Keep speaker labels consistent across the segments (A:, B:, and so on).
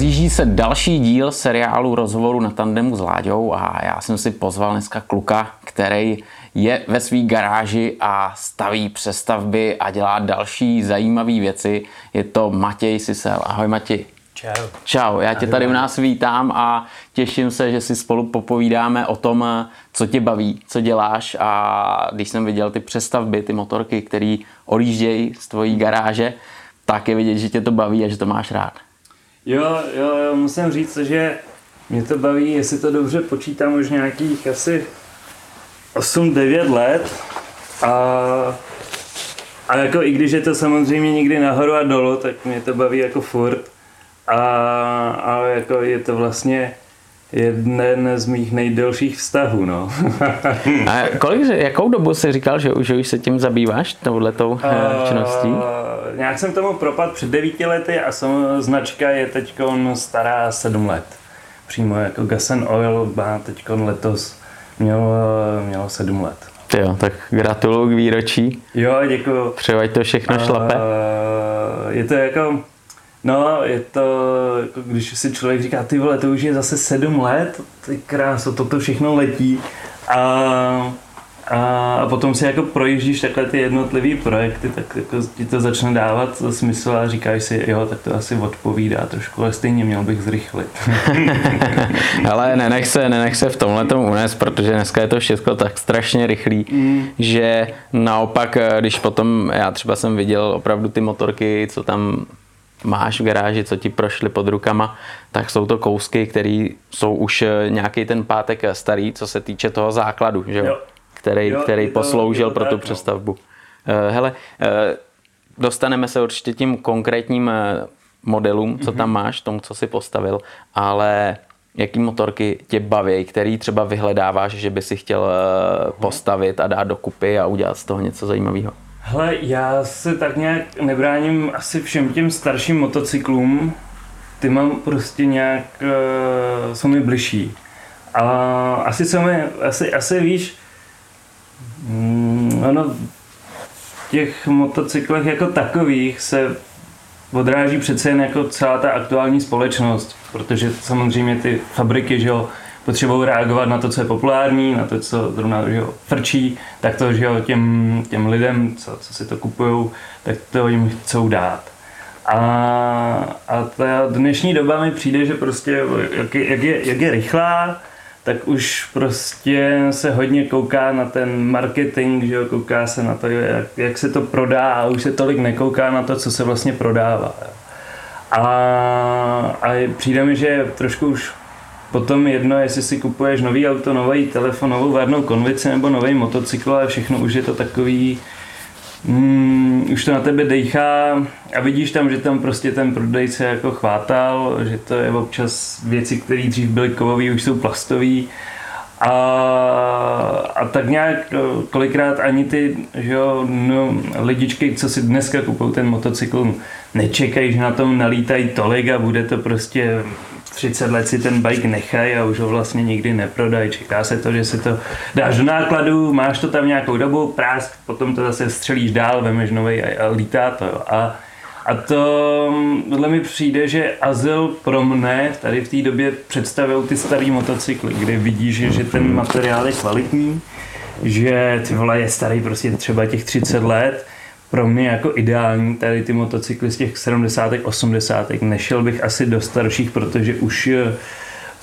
A: Rozjíždí se další díl seriálu rozhovoru na tandemu s Láďou a já jsem si pozval dneska kluka, který je ve své garáži a staví přestavby a dělá další zajímavé věci. Je to Matěj Sisel. Ahoj Matěj.
B: Čau.
A: Čau, já tě tady u nás vítám a těším se, že si spolu popovídáme o tom, co tě baví, co děláš a když jsem viděl ty přestavby, ty motorky, které odjíždějí z tvojí garáže, tak je vidět, že tě to baví a že to máš rád.
B: Jo, jo, jo, musím říct, že mě to baví, jestli to dobře počítám, už nějakých asi 8-9 let a, a jako i když je to samozřejmě někdy nahoru a dolů, tak mě to baví jako furt a, a jako je to vlastně jeden z mých nejdelších vztahů, no.
A: a kolik, jakou dobu jsi říkal, že, že už se tím zabýváš, touhletou uh, činností?
B: Nějak jsem tomu propad před devíti lety a jsem, značka je teď stará sedm let. Přímo jako Gas and Oil má teď letos mělo, mělo sedm let.
A: Jo, tak gratuluju k výročí.
B: Jo, děkuju.
A: Přeju, to všechno šlape. Uh,
B: je to jako, no, je to, jako když si člověk říká, ty vole, to už je zase sedm let, ty kráso, toto všechno letí. A a potom si jako projíždíš takhle ty jednotlivý projekty, tak jako ti to začne dávat smysl a říkáš si, jo, tak to asi odpovídá trošku, ale stejně měl bych zrychlit.
A: ale nenech se, nenech se v tomhle tomu unést, protože dneska je to všechno tak strašně rychlý, mm. že naopak, když potom, já třeba jsem viděl opravdu ty motorky, co tam máš v garáži, co ti prošly pod rukama, tak jsou to kousky, které jsou už nějaký ten pátek starý, co se týče toho základu, že jo? Který, jo, který to, posloužil pro tu tak, no. přestavbu. No. Hele, eh, dostaneme se určitě tím konkrétním modelům, co tam mhm. máš, tomu, co si postavil, ale jaký motorky tě baví, který třeba vyhledáváš, že by si chtěl postavit a dát dokupy a udělat z toho něco zajímavého?
B: Hele, já se tak nějak nebráním asi všem těm starším motocyklům. Ty mám prostě nějak, uh, jsou mi bližší. A asi jsou mi, asi, asi víš, Mm, ano, v těch motocyklech jako takových se odráží přece jen jako celá ta aktuální společnost, protože samozřejmě ty fabriky, že jo, potřebují reagovat na to, co je populární, na to, co zrovna že jo, frčí, tak to, že jo, těm, těm lidem, co, co si to kupují, tak to jim chcou dát. A, a ta dnešní doba mi přijde, že prostě jak je, jak je, jak je rychlá, tak už prostě se hodně kouká na ten marketing, že jo, kouká se na to, jak, jak se to prodá a už se tolik nekouká na to, co se vlastně prodává. A, a přijde mi, že trošku už potom jedno, jestli si kupuješ nový auto, nový telefon, novou varnou konvici nebo nový motocykl, ale všechno už je to takový, mm, už to na tebe dejchá a vidíš tam, že tam prostě ten prodejce jako chvátal, že to je občas věci, které dřív byly kovové, už jsou plastové. A, a tak nějak no, kolikrát ani ty že jo, no, lidičky, co si dneska kupují ten motocykl, nečekají, že na tom nalítají tolik a bude to prostě 30 let si ten bike nechají a už ho vlastně nikdy neprodají. Čeká se to, že si to dáš do nákladu, máš to tam nějakou dobu, prásk, potom to zase střelíš dál, vemeš nový a, a lítá to. Jo. A, a to tohle mi přijde, že Azyl pro mne tady v té době představují ty starý motocykly, kde vidíš, že, že ten materiál je kvalitní, že ty vole je starý prostě třeba těch 30 let, pro mě jako ideální tady ty motocykly z těch 70. 80. Nešel bych asi do starších, protože už eh,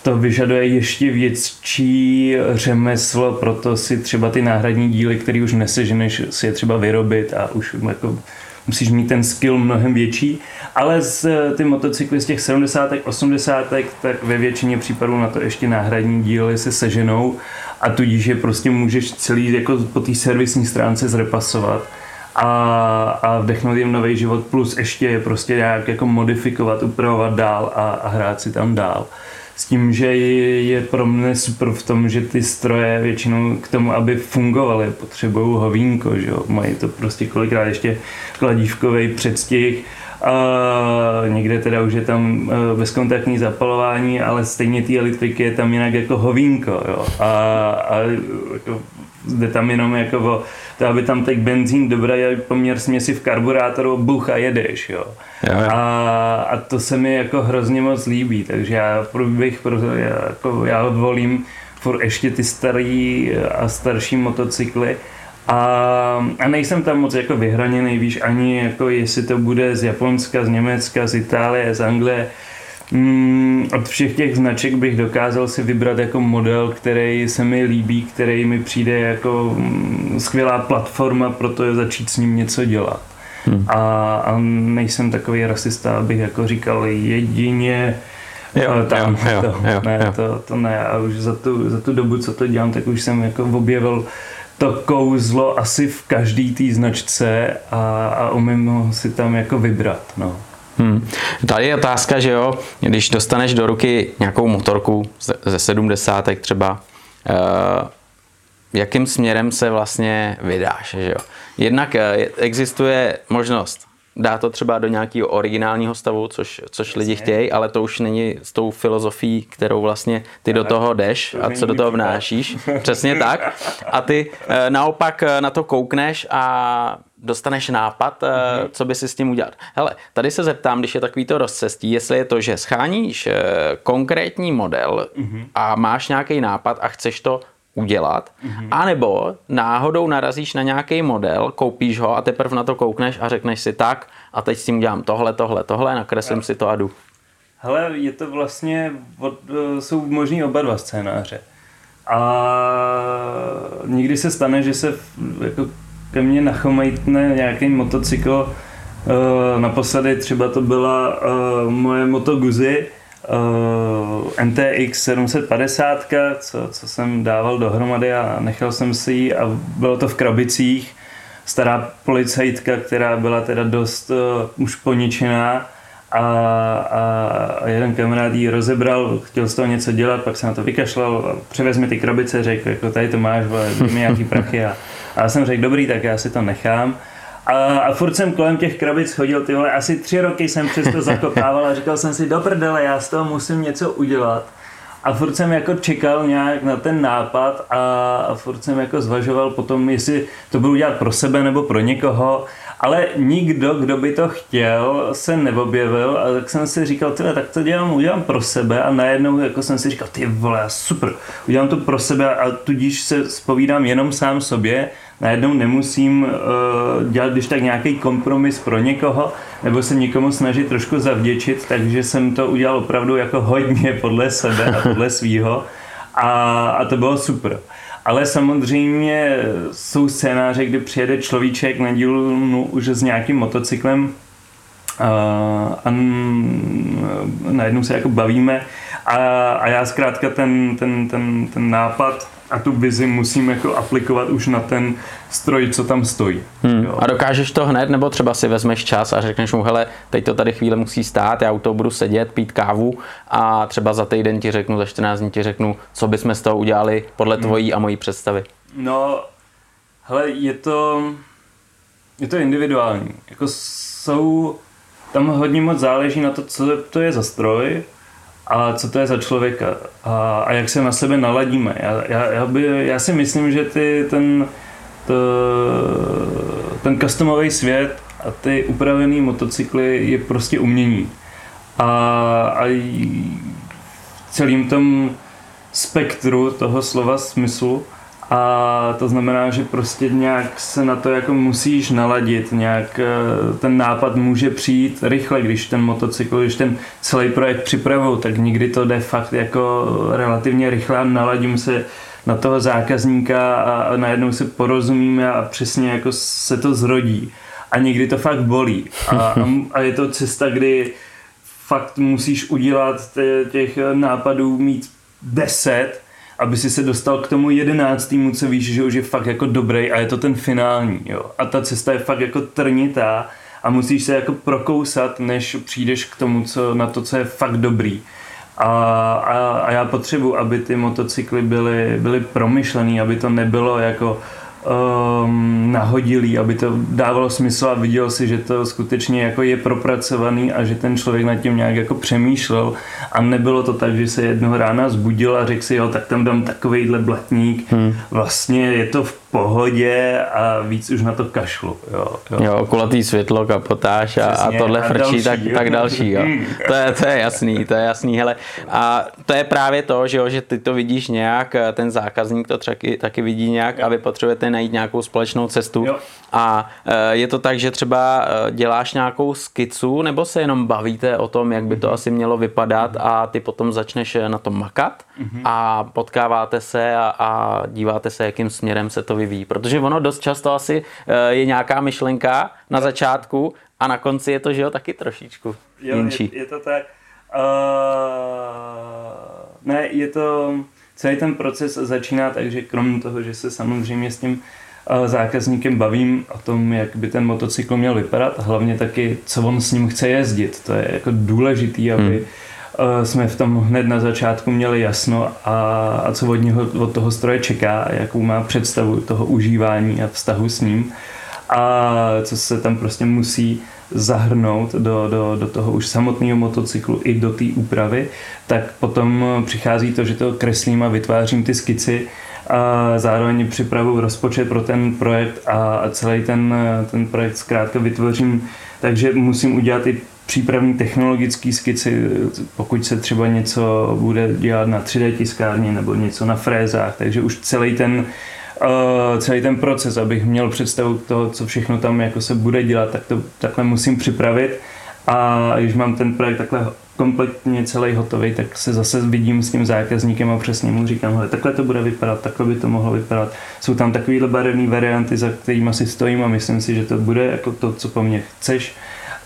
B: to vyžaduje ještě větší řemeslo, proto si třeba ty náhradní díly, které už neseženeš, si je třeba vyrobit a už jako musíš mít ten skill mnohem větší, ale z eh, ty motocykly z těch 70. 80. tak ve většině případů na to ještě náhradní díly se seženou a tudíž je prostě můžeš celý jako po té servisní stránce zrepasovat a, a vdechnout jim nový život, plus ještě je prostě nějak jako modifikovat, upravovat dál a, a hrát si tam dál. S tím, že je, pro mě super v tom, že ty stroje většinou k tomu, aby fungovaly, potřebují hovínko, že jo? mají to prostě kolikrát ještě kladívkový předstih, a někde teda už je tam e, bezkontaktní zapalování, ale stejně ty elektriky je tam jinak jako hovínko. Jo? A, a jako jde tam jenom jako o to, aby tam teď benzín dobrý a poměr směsi v karburátoru, buch a jedeš, jo. jo, jo. A, a, to se mi jako hrozně moc líbí, takže já bych, já, jako, já volím furt ještě ty starý a starší motocykly, a, a nejsem tam moc jako vyhraněný, víš, ani jako jestli to bude z Japonska, z Německa, z Itálie, z Anglie. Mm, od všech těch značek bych dokázal si vybrat jako model, který se mi líbí, který mi přijde jako mm, skvělá platforma pro to začít s ním něco dělat. Hmm. A, a nejsem takový rasista, abych jako říkal jedině
A: jo, tam, jo,
B: to,
A: jo,
B: ne,
A: jo.
B: To, to ne, a už za tu, za tu dobu, co to dělám, tak už jsem jako objevil to kouzlo asi v každý té značce a, a umím si tam jako vybrat. No.
A: Hmm. Tady je otázka, že jo, když dostaneš do ruky nějakou motorku ze 70. třeba, uh, jakým směrem se vlastně vydáš, že jo. Jednak uh, existuje možnost dá to třeba do nějakého originálního stavu, což, což lidi chtějí, ale to už není s tou filozofií, kterou vlastně ty do toho jdeš a co do toho vnášíš. Přesně tak. A ty eh, naopak eh, na to koukneš a dostaneš nápad, mm-hmm. co by si s tím udělat. Hele, tady se zeptám, když je takový to rozcestí, jestli je to, že scháníš konkrétní model mm-hmm. a máš nějaký nápad a chceš to udělat, mm-hmm. anebo náhodou narazíš na nějaký model, koupíš ho a teprve na to koukneš a řekneš si tak a teď s tím dělám tohle, tohle, tohle, nakreslím si to a jdu.
B: Hele, je to vlastně, jsou možný oba dva scénáře. A nikdy se stane, že se jako ke mně nachomejtne nějaký motocykl, Uh, naposledy třeba to byla uh, moje Moto Guzzi, eh, MTX 750, co, co jsem dával dohromady a nechal jsem si ji a bylo to v krabicích. Stará policajtka, která byla teda dost uh, už poničená a, a, a jeden kamarád ji rozebral, chtěl z toho něco dělat, pak se na to vykašlal, převez mi ty krabice, řekl, jako tady to máš, vole, mi nějaký prachy a, a já jsem řekl, dobrý, tak já si to nechám. A, a furt jsem kolem těch krabic chodil, ty vole, asi tři roky jsem přesto zakopával a říkal jsem si, do prdele, já z toho musím něco udělat. A furt jsem jako čekal nějak na ten nápad a, a furt jsem jako zvažoval potom, jestli to budu dělat pro sebe nebo pro někoho. Ale nikdo, kdo by to chtěl, se neobjevil a tak jsem si říkal, tyhle, tak to dělám, udělám pro sebe a najednou jako jsem si říkal, ty vole, super, udělám to pro sebe a tudíž se spovídám jenom sám sobě najednou nemusím uh, dělat když tak nějaký kompromis pro někoho, nebo se někomu snažit trošku zavděčit, takže jsem to udělal opravdu jako hodně podle sebe a podle svýho a, a to bylo super. Ale samozřejmě jsou scénáře, kdy přijede človíček na dílnu už s nějakým motocyklem a, a najednou se jako bavíme a, a já zkrátka ten, ten, ten, ten nápad a tu vizi musím jako aplikovat už na ten stroj, co tam stojí.
A: Hmm. A dokážeš to hned, nebo třeba si vezmeš čas a řekneš mu, hele, teď to tady chvíle musí stát, já u toho budu sedět, pít kávu a třeba za týden ti řeknu, za 14 dní ti řeknu, co bychom z toho udělali podle hmm. tvojí a mojí představy.
B: No, hele, je to, je to individuální. Jako jsou, tam hodně moc záleží na to, co to je za stroj, a co to je za člověka a, a jak se na sebe naladíme. Já, já, já, by, já si myslím, že ty, ten, to, ten customový svět a ty upravené motocykly je prostě umění. A, a v celým tom spektru toho slova smyslu a to znamená, že prostě nějak se na to jako musíš naladit, nějak eh, ten nápad může přijít rychle, když ten motocykl, když ten celý projekt připravuju, tak nikdy to jde fakt jako relativně rychle a naladím se na toho zákazníka a najednou se porozumíme a přesně jako se to zrodí. A někdy to fakt bolí. A, a je to cesta, kdy fakt musíš udělat těch nápadů mít deset aby si se dostal k tomu jedenáctému, co víš, že už je fakt jako dobrý a je to ten finální, jo. A ta cesta je fakt jako trnitá a musíš se jako prokousat, než přijdeš k tomu, co, na to, co je fakt dobrý. A, a, a já potřebuji, aby ty motocykly byly, byly promyšlený, aby to nebylo jako um, nahodilý, aby to dávalo smysl a viděl si, že to skutečně jako je propracovaný a že ten člověk nad tím nějak jako přemýšlel a nebylo to tak, že se jednoho rána zbudil a řekl si, jo, tak tam dám takovejhle blatník. Hmm. Vlastně je to v pohodě a víc už na to kašlu. Jo,
A: jo. jo kulatý světlo, kapotáž a, a tohle a frčí, další, tak, tak další. Jo. to, je, to je jasný, to je jasný. Hele. A to je právě to, že, jo, že ty to vidíš nějak, ten zákazník to taky, taky vidí nějak jo. a vy potřebujete najít nějakou společnou cestu. Jo. A e, je to tak, že třeba e, děláš nějakou skicu nebo se jenom bavíte o tom, jak by to asi mělo vypadat a ty potom začneš na tom makat mm-hmm. a potkáváte se a, a díváte se, jakým směrem se to vyvíjí. Protože ono dost často asi e, je nějaká myšlenka na začátku a na konci je to, že jo, taky trošičku
B: jo, jinčí. Je, je to tak. Uh, ne, je to, celý ten proces začíná tak, že krom toho, že se samozřejmě s tím zákazníkem bavím o tom, jak by ten motocykl měl vypadat a hlavně taky, co on s ním chce jezdit. To je jako důležitý, aby hmm. Jsme v tom hned na začátku měli jasno a, a co od, něho, od toho stroje čeká, jakou má představu toho užívání a vztahu s ním. A co se tam prostě musí zahrnout do, do, do toho už samotného motocyklu i do té úpravy, tak potom přichází to, že to kreslím a vytvářím ty skici a zároveň připravu rozpočet pro ten projekt a celý ten, ten projekt zkrátka vytvořím, takže musím udělat i přípravní technologické skici, pokud se třeba něco bude dělat na 3D tiskárně nebo něco na frézách, takže už celý ten uh, celý ten proces, abych měl představu toho, co všechno tam jako se bude dělat, tak to takhle musím připravit a když mám ten projekt takhle kompletně celý hotový, tak se zase vidím s tím zákazníkem a přesně mu říkám, hele, takhle to bude vypadat, takhle by to mohlo vypadat. Jsou tam takovýhle barevné varianty, za kterými si stojím a myslím si, že to bude jako to, co po mně chceš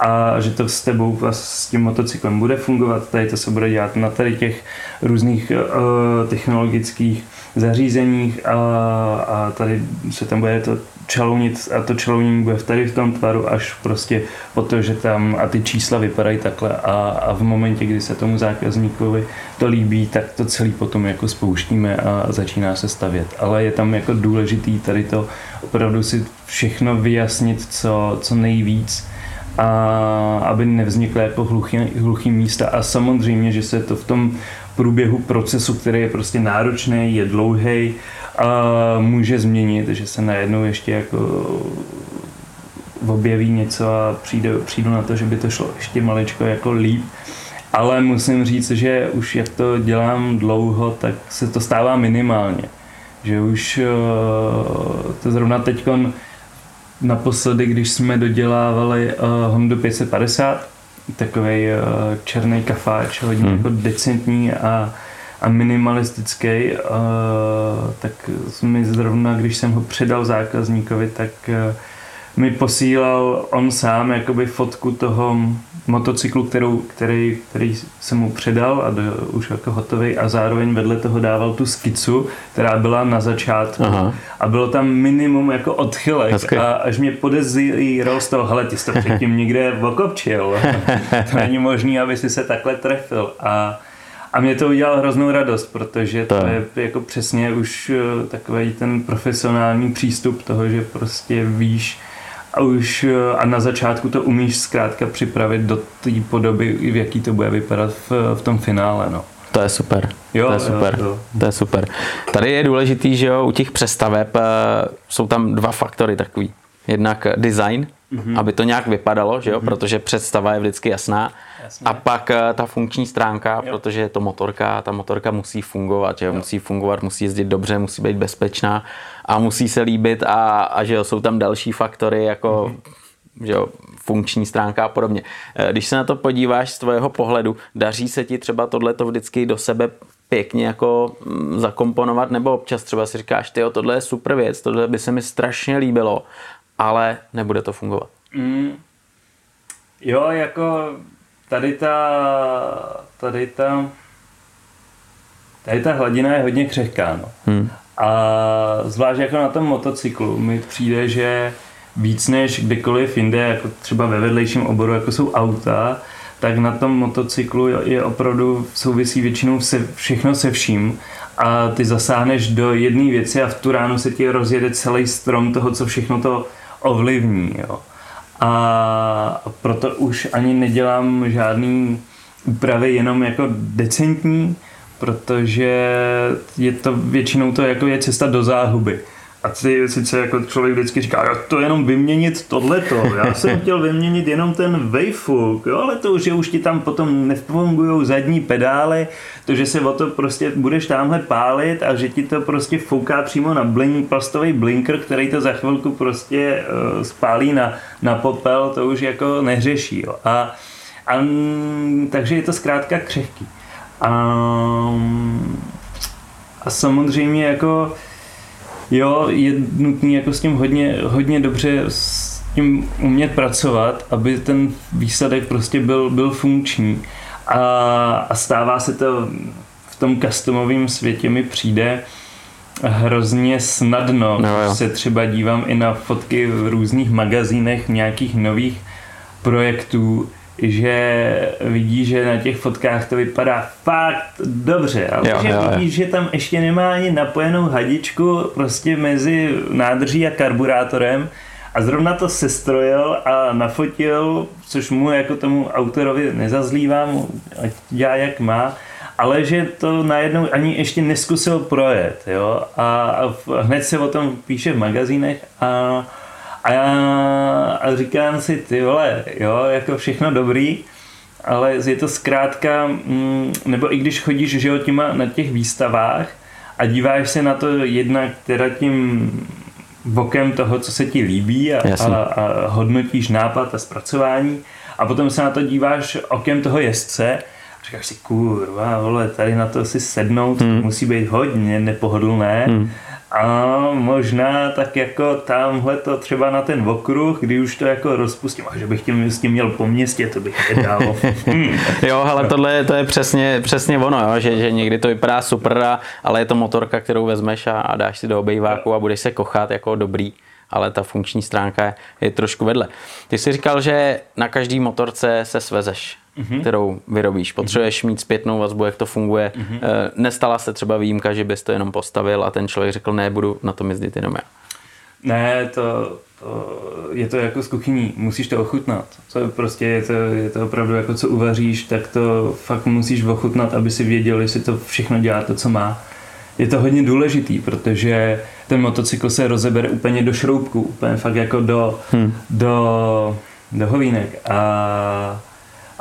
B: a že to s tebou a s tím motocyklem bude fungovat. Tady to se bude dělat na tady těch různých uh, technologických zařízeních a, a tady se tam bude to čalounit a to čalounění bude tady v tom tvaru až prostě po to, že tam a ty čísla vypadají takhle a, a v momentě, kdy se tomu zákazníkovi to líbí, tak to celý potom jako spouštíme a začíná se stavět. Ale je tam jako důležitý tady to opravdu si všechno vyjasnit co, co nejvíc a aby nevznikly jako hluchý, hluchý místa a samozřejmě, že se to v tom průběhu procesu, který je prostě náročný, je dlouhý, a může změnit, že se najednou ještě jako objeví něco a přijde, přijdu na to, že by to šlo ještě maličko jako líp. Ale musím říct, že už jak to dělám dlouho, tak se to stává minimálně. Že už eh, to zrovna teď naposledy, když jsme dodělávali eh, Honda 550, takový uh, eh, černý kafáč, hodně hmm. jako decentní a, a minimalistický, uh, tak mi zrovna, když jsem ho předal zákazníkovi, tak uh, mi posílal on sám jakoby fotku toho motocyklu, kterou, který, který jsem mu předal a do, už jako hotový a zároveň vedle toho dával tu skicu, která byla na začátku Aha. a bylo tam minimum jako odchylek Hezky. a až mě podezíral z toho, hele, ty jsi to předtím někde okopčil, to není možný, aby si se takhle trefil a a mě to udělalo hroznou radost, protože to, to je jako přesně už eh, takový ten profesionální přístup toho, že prostě víš, a už eh, a na začátku to umíš zkrátka připravit do té podoby, v jaký to bude vypadat v, v tom finále. No.
A: To je super. Jo, to je super. Jo, to. to je super. Tady je důležitý, že jo, u těch přestaveb uh, jsou tam dva faktory takový. Jednak design, mm-hmm. aby to nějak vypadalo, že jo, mm-hmm. protože představa je vždycky jasná. Jasně. A pak uh, ta funkční stránka, jo. protože je to motorka, ta motorka musí fungovat, že jo, jo. musí fungovat, musí jezdit dobře, musí být bezpečná a musí se líbit a, a že jo, jsou tam další faktory jako mm-hmm. že jo, funkční stránka a podobně. Eh, když se na to podíváš z tvého pohledu, daří se ti třeba tohleto vždycky do sebe pěkně jako mm, zakomponovat, nebo občas třeba si říkáš, ty tohle je super věc, tohle by se mi strašně líbilo, ale nebude to fungovat. Mm.
B: Jo, jako tady ta, tady ta, tady ta hladina je hodně křehká, no. Hmm. A zvlášť jako na tom motocyklu mi přijde, že víc než kdekoliv jinde, jako třeba ve vedlejším oboru, jako jsou auta, tak na tom motocyklu je opravdu souvisí většinou se, všechno se vším a ty zasáhneš do jedné věci a v tu ránu se ti rozjede celý strom toho, co všechno to ovlivní. Jo. A proto už ani nedělám žádný úpravy jenom jako decentní, protože je to většinou to jako je cesta do záhuby. A ty sice jako člověk vždycky říká, jak to jenom vyměnit tohleto, já jsem chtěl vyměnit jenom ten wavefuk, jo, ale to, že už ti tam potom nefungují zadní pedály, to, že se o to prostě budeš tamhle pálit a že ti to prostě fouká přímo na blink, plastový blinker, který to za chvilku prostě uh, spálí na, na popel, to už jako neřeší. Jo. A, a, takže je to zkrátka křehký. A, a samozřejmě jako jo, je nutný jako s tím hodně, hodně dobře s tím umět pracovat, aby ten výsledek prostě byl, byl funkční. A, a stává se to v tom customovém světě mi přijde hrozně snadno. No, se třeba dívám i na fotky v různých magazínech nějakých nových projektů, že vidí, že na těch fotkách to vypadá fakt dobře, ale jo, že jo, vidí, jo. že tam ještě nemá ani napojenou hadičku prostě mezi nádrží a karburátorem. A zrovna to sestrojil a nafotil, což mu jako tomu autorovi nezazlívám, ať dělá jak má, ale že to najednou ani ještě neskusil projet, jo, a, a hned se o tom píše v magazínech a a, já, a říkám si, ty vole, jo, jako všechno dobrý, ale je to zkrátka, mm, nebo i když chodíš, že jo, těma na těch výstavách a díváš se na to jednak teda tím bokem toho, co se ti líbí a, a, a hodnotíš nápad a zpracování a potom se na to díváš okem toho jezdce a říkáš si, kurva, vole, tady na to si sednout hmm. musí být hodně nepohodlné hmm a možná tak jako tamhle to třeba na ten okruh, kdy už to jako rozpustím, a že bych tím, s tím měl po městě, to bych nedal.
A: hmm. jo, ale tohle to je přesně, přesně ono, jo, že, že někdy to vypadá super, ale je to motorka, kterou vezmeš a, a dáš si do obejváku a budeš se kochat jako dobrý ale ta funkční stránka je, je trošku vedle. Ty jsi říkal, že na každý motorce se svezeš mm-hmm. kterou vyrobíš. Potřebuješ mít zpětnou vazbu, jak to funguje. Mm-hmm. Nestala se třeba výjimka, že bys to jenom postavil a ten člověk řekl, ne, budu na tom jezdit jenom já.
B: Ne, to, to, je to jako z kuchyní, musíš to ochutnat. To prostě je to, je to opravdu jako co uvaříš, tak to fakt musíš ochutnat, aby si věděl, jestli to všechno dělá to, co má. Je to hodně důležitý, protože ten motocykl se rozebere úplně do šroubku, úplně fakt jako do, hmm. do, do hovínek. A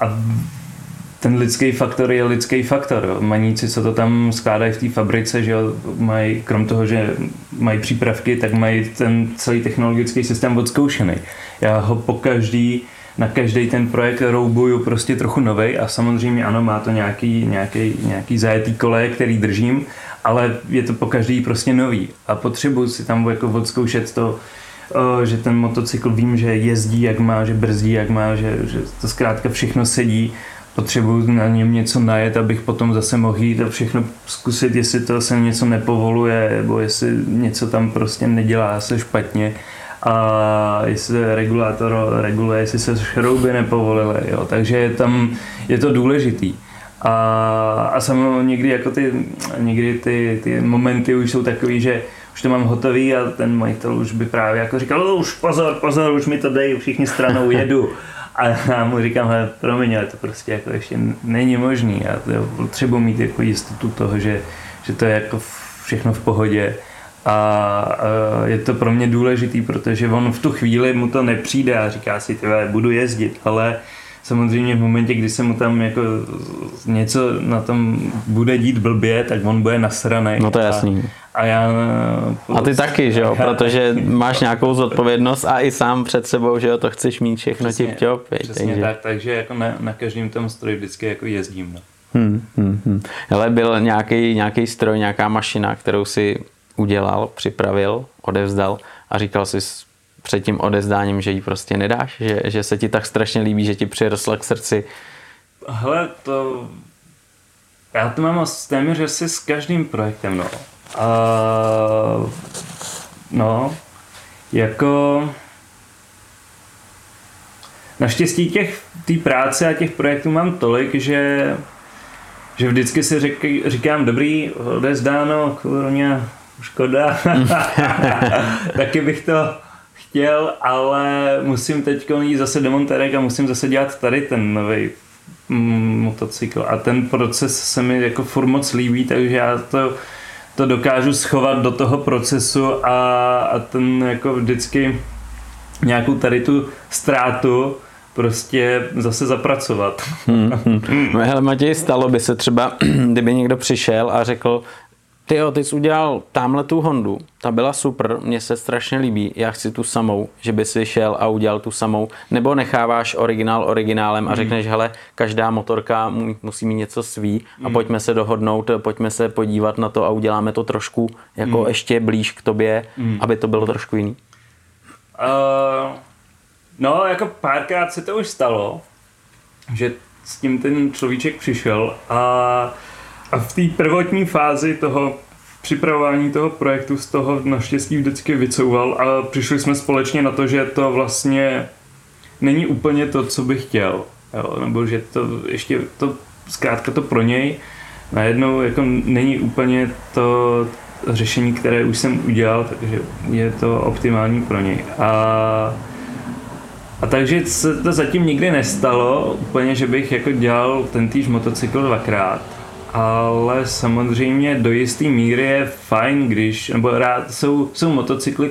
B: a ten lidský faktor je lidský faktor. Maníci, co to tam skládají v té fabrice, že mají, krom toho, že mají přípravky, tak mají ten celý technologický systém odzkoušený. Já ho po každý, na každý ten projekt roubuju prostě trochu novej a samozřejmě ano, má to nějaký, nějaký, nějaký zajetý koleje, který držím, ale je to po každý prostě nový a potřebuji si tam jako odzkoušet to, že ten motocykl vím, že jezdí jak má, že brzdí jak má, že, že to zkrátka všechno sedí. Potřebuju na něm něco najet, abych potom zase mohl jít a všechno zkusit, jestli to se něco nepovoluje, nebo jestli něco tam prostě nedělá se špatně a jestli se regulátor reguluje, jestli se šrouby nepovolily, jo. takže je tam, je to důležitý. A, a samozřejmě někdy jako ty, někdy ty, ty momenty už jsou takový, že už to mám hotový a ten majitel už by právě jako říkal, už pozor, pozor, už mi to dej, všichni stranou jedu. A já mu říkám, hele, promiň, ale to prostě jako ještě není možný. Já potřebuji mít jako jistotu toho, že, že to je jako všechno v pohodě. A, je to pro mě důležitý, protože on v tu chvíli mu to nepřijde a říká si, tyhle, budu jezdit, ale samozřejmě v momentě, kdy se mu tam jako něco na tom bude dít blbě, tak on bude nasraný.
A: No to je jasný.
B: A, já...
A: A ty taky, že jo, protože máš nějakou zodpovědnost a i sám před sebou, že jo, to chceš mít všechno tip top.
B: Přesně takže... tak, takže jako na, na každém tom stroji vždycky jako jezdím. No.
A: Hmm, hmm, hmm. Ale byl nějaký, nějaký stroj, nějaká mašina, kterou si udělal, připravil, odevzdal a říkal si před tím odezdáním, že ji prostě nedáš, že, že se ti tak strašně líbí, že ti přirostla k srdci.
B: Hele, to... Já to mám téměř asi s každým projektem, no. A... No, jako... Naštěstí těch, té práce a těch projektů mám tolik, že, že vždycky si řek, říkám, dobrý, odezdáno, kurňa, škoda. Taky bych to chtěl, ale musím teď jít zase do Monterek a musím zase dělat tady ten nový mm, motocykl a ten proces se mi jako furt moc líbí, takže já to, to dokážu schovat do toho procesu a, a ten jako vždycky nějakou tady tu ztrátu prostě zase zapracovat. Hmm,
A: hmm. Hele Matěj, stalo by se třeba, kdyby někdo přišel a řekl, ty jo, ty jsi udělal tamhle tu Hondu, ta byla super, mně se strašně líbí, já chci tu samou, že by si šel a udělal tu samou, nebo necháváš originál originálem a hmm. řekneš, hele, každá motorka musí mít něco svý a hmm. pojďme se dohodnout, pojďme se podívat na to a uděláme to trošku jako hmm. ještě blíž k tobě, aby to bylo trošku jiný.
B: Uh, no, jako párkrát se to už stalo, že s tím ten človíček přišel a a v té prvotní fázi toho připravování toho projektu z toho naštěstí vždycky vycouval a přišli jsme společně na to, že to vlastně není úplně to, co bych chtěl. Jo? Nebo že to ještě to zkrátka to pro něj najednou jako není úplně to řešení, které už jsem udělal, takže je to optimální pro něj. A, a takže se to zatím nikdy nestalo, úplně, že bych jako dělal ten týž motocykl dvakrát ale samozřejmě do jisté míry je fajn, když, nebo rád, jsou, jsou motocykly,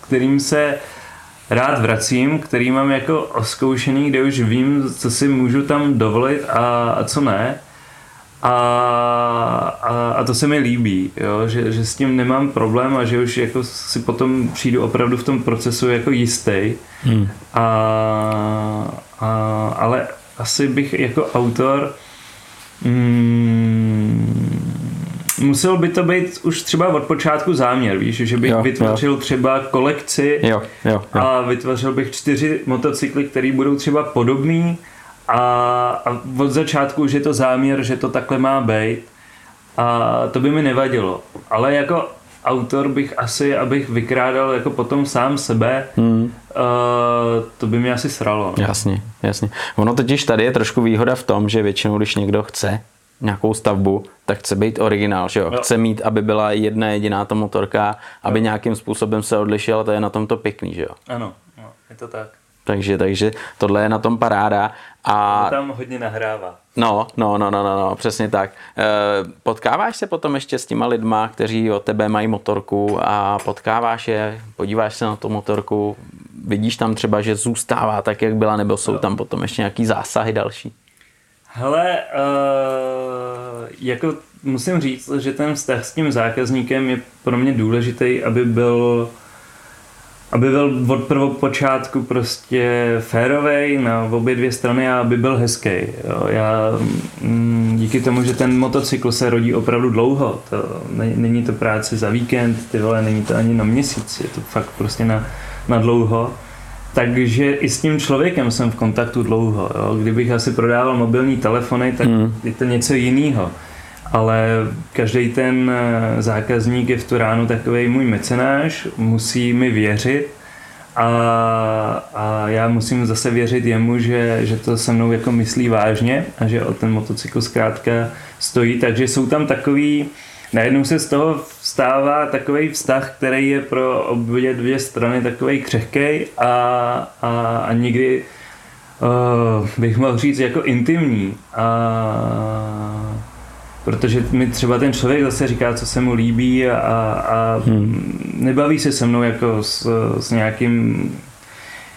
B: kterým se rád vracím, který mám jako oskoušený, kde už vím, co si můžu tam dovolit a, a co ne. A, a, a to se mi líbí, jo? Že, že s tím nemám problém a že už jako si potom přijdu opravdu v tom procesu jako jistý. Hmm. A, a, ale asi bych jako autor Mm, musel by to být už třeba od počátku záměr, víš, že bych jo, vytvořil jo. třeba kolekci
A: jo, jo, jo.
B: a vytvořil bych čtyři motocykly, které budou třeba podobný a, a od začátku už je to záměr, že to takhle má být a to by mi nevadilo. Ale jako autor bych asi, abych vykrádal jako potom sám sebe, hmm. uh, to by mě asi sralo.
A: No. Jasně, jasně. Ono totiž tady je trošku výhoda v tom, že většinou, když někdo chce nějakou stavbu, tak chce být originál, že jo? Chce mít, aby byla jedna jediná ta motorka, aby jo. nějakým způsobem se odlišila, to je na tom to pěkný, že jo?
B: Ano, no, je to tak.
A: Takže, takže tohle je na tom paráda. A
B: to tam hodně nahrává.
A: No, no, no, no, no, no přesně tak. E, potkáváš se potom ještě s těma lidma, kteří o tebe mají motorku a potkáváš je, podíváš se na tu motorku, vidíš tam třeba, že zůstává tak, jak byla, nebo jsou tam potom ještě nějaký zásahy další?
B: Hele, uh, jako musím říct, že ten vztah s tím zákazníkem je pro mě důležitý, aby byl aby byl od prvopočátku prostě férovej na obě dvě strany a aby byl hezký. Jo. Já mm, díky tomu, že ten motocykl se rodí opravdu dlouho, to není to práce za víkend, ty vole, není to ani na měsíc, je to fakt prostě na, na dlouho. Takže i s tím člověkem jsem v kontaktu dlouho. Jo. Kdybych asi prodával mobilní telefony, tak hmm. je to něco jiného ale každý ten eh, zákazník je v tu ránu takový můj mecenáš, musí mi věřit a, a já musím zase věřit jemu, že, že to se mnou jako myslí vážně a že o ten motocykl zkrátka stojí, takže jsou tam takový, najednou se z toho stává takový vztah, který je pro obě dvě strany takový křehký a, a, a někdy uh, bych mohl říct jako intimní a protože mi třeba ten člověk zase říká, co se mu líbí a, a hmm. nebaví se se mnou jako s, s nějakým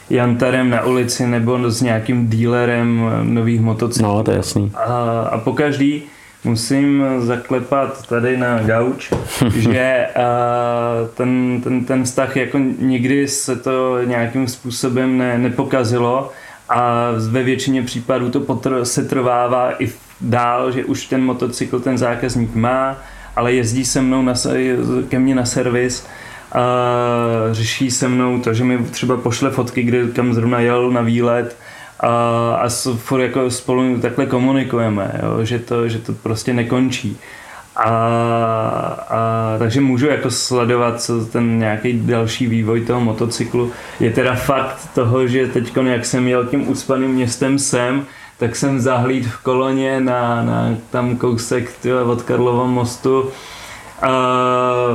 B: jantarem na ulici nebo s nějakým dílerem nových motocyklů.
A: No, to je jasný.
B: A, a po každý musím zaklepat tady na gauč, že ten, ten, ten vztah jako nikdy se to nějakým způsobem ne, nepokazilo a ve většině případů to potr- se trvává i dál, že už ten motocykl ten zákazník má, ale jezdí se mnou na, ke mně na servis a řeší se mnou to, že mi třeba pošle fotky, kde kam zrovna jel na výlet a, a furt jako spolu takhle komunikujeme, jo, že, to, že to prostě nekončí. A, a, takže můžu jako sledovat co ten nějaký další vývoj toho motocyklu. Je teda fakt toho, že teď, jak jsem jel tím uspaným městem sem, tak jsem zahlíd v koloně na, na tam kousek tyhle, od Karlova mostu a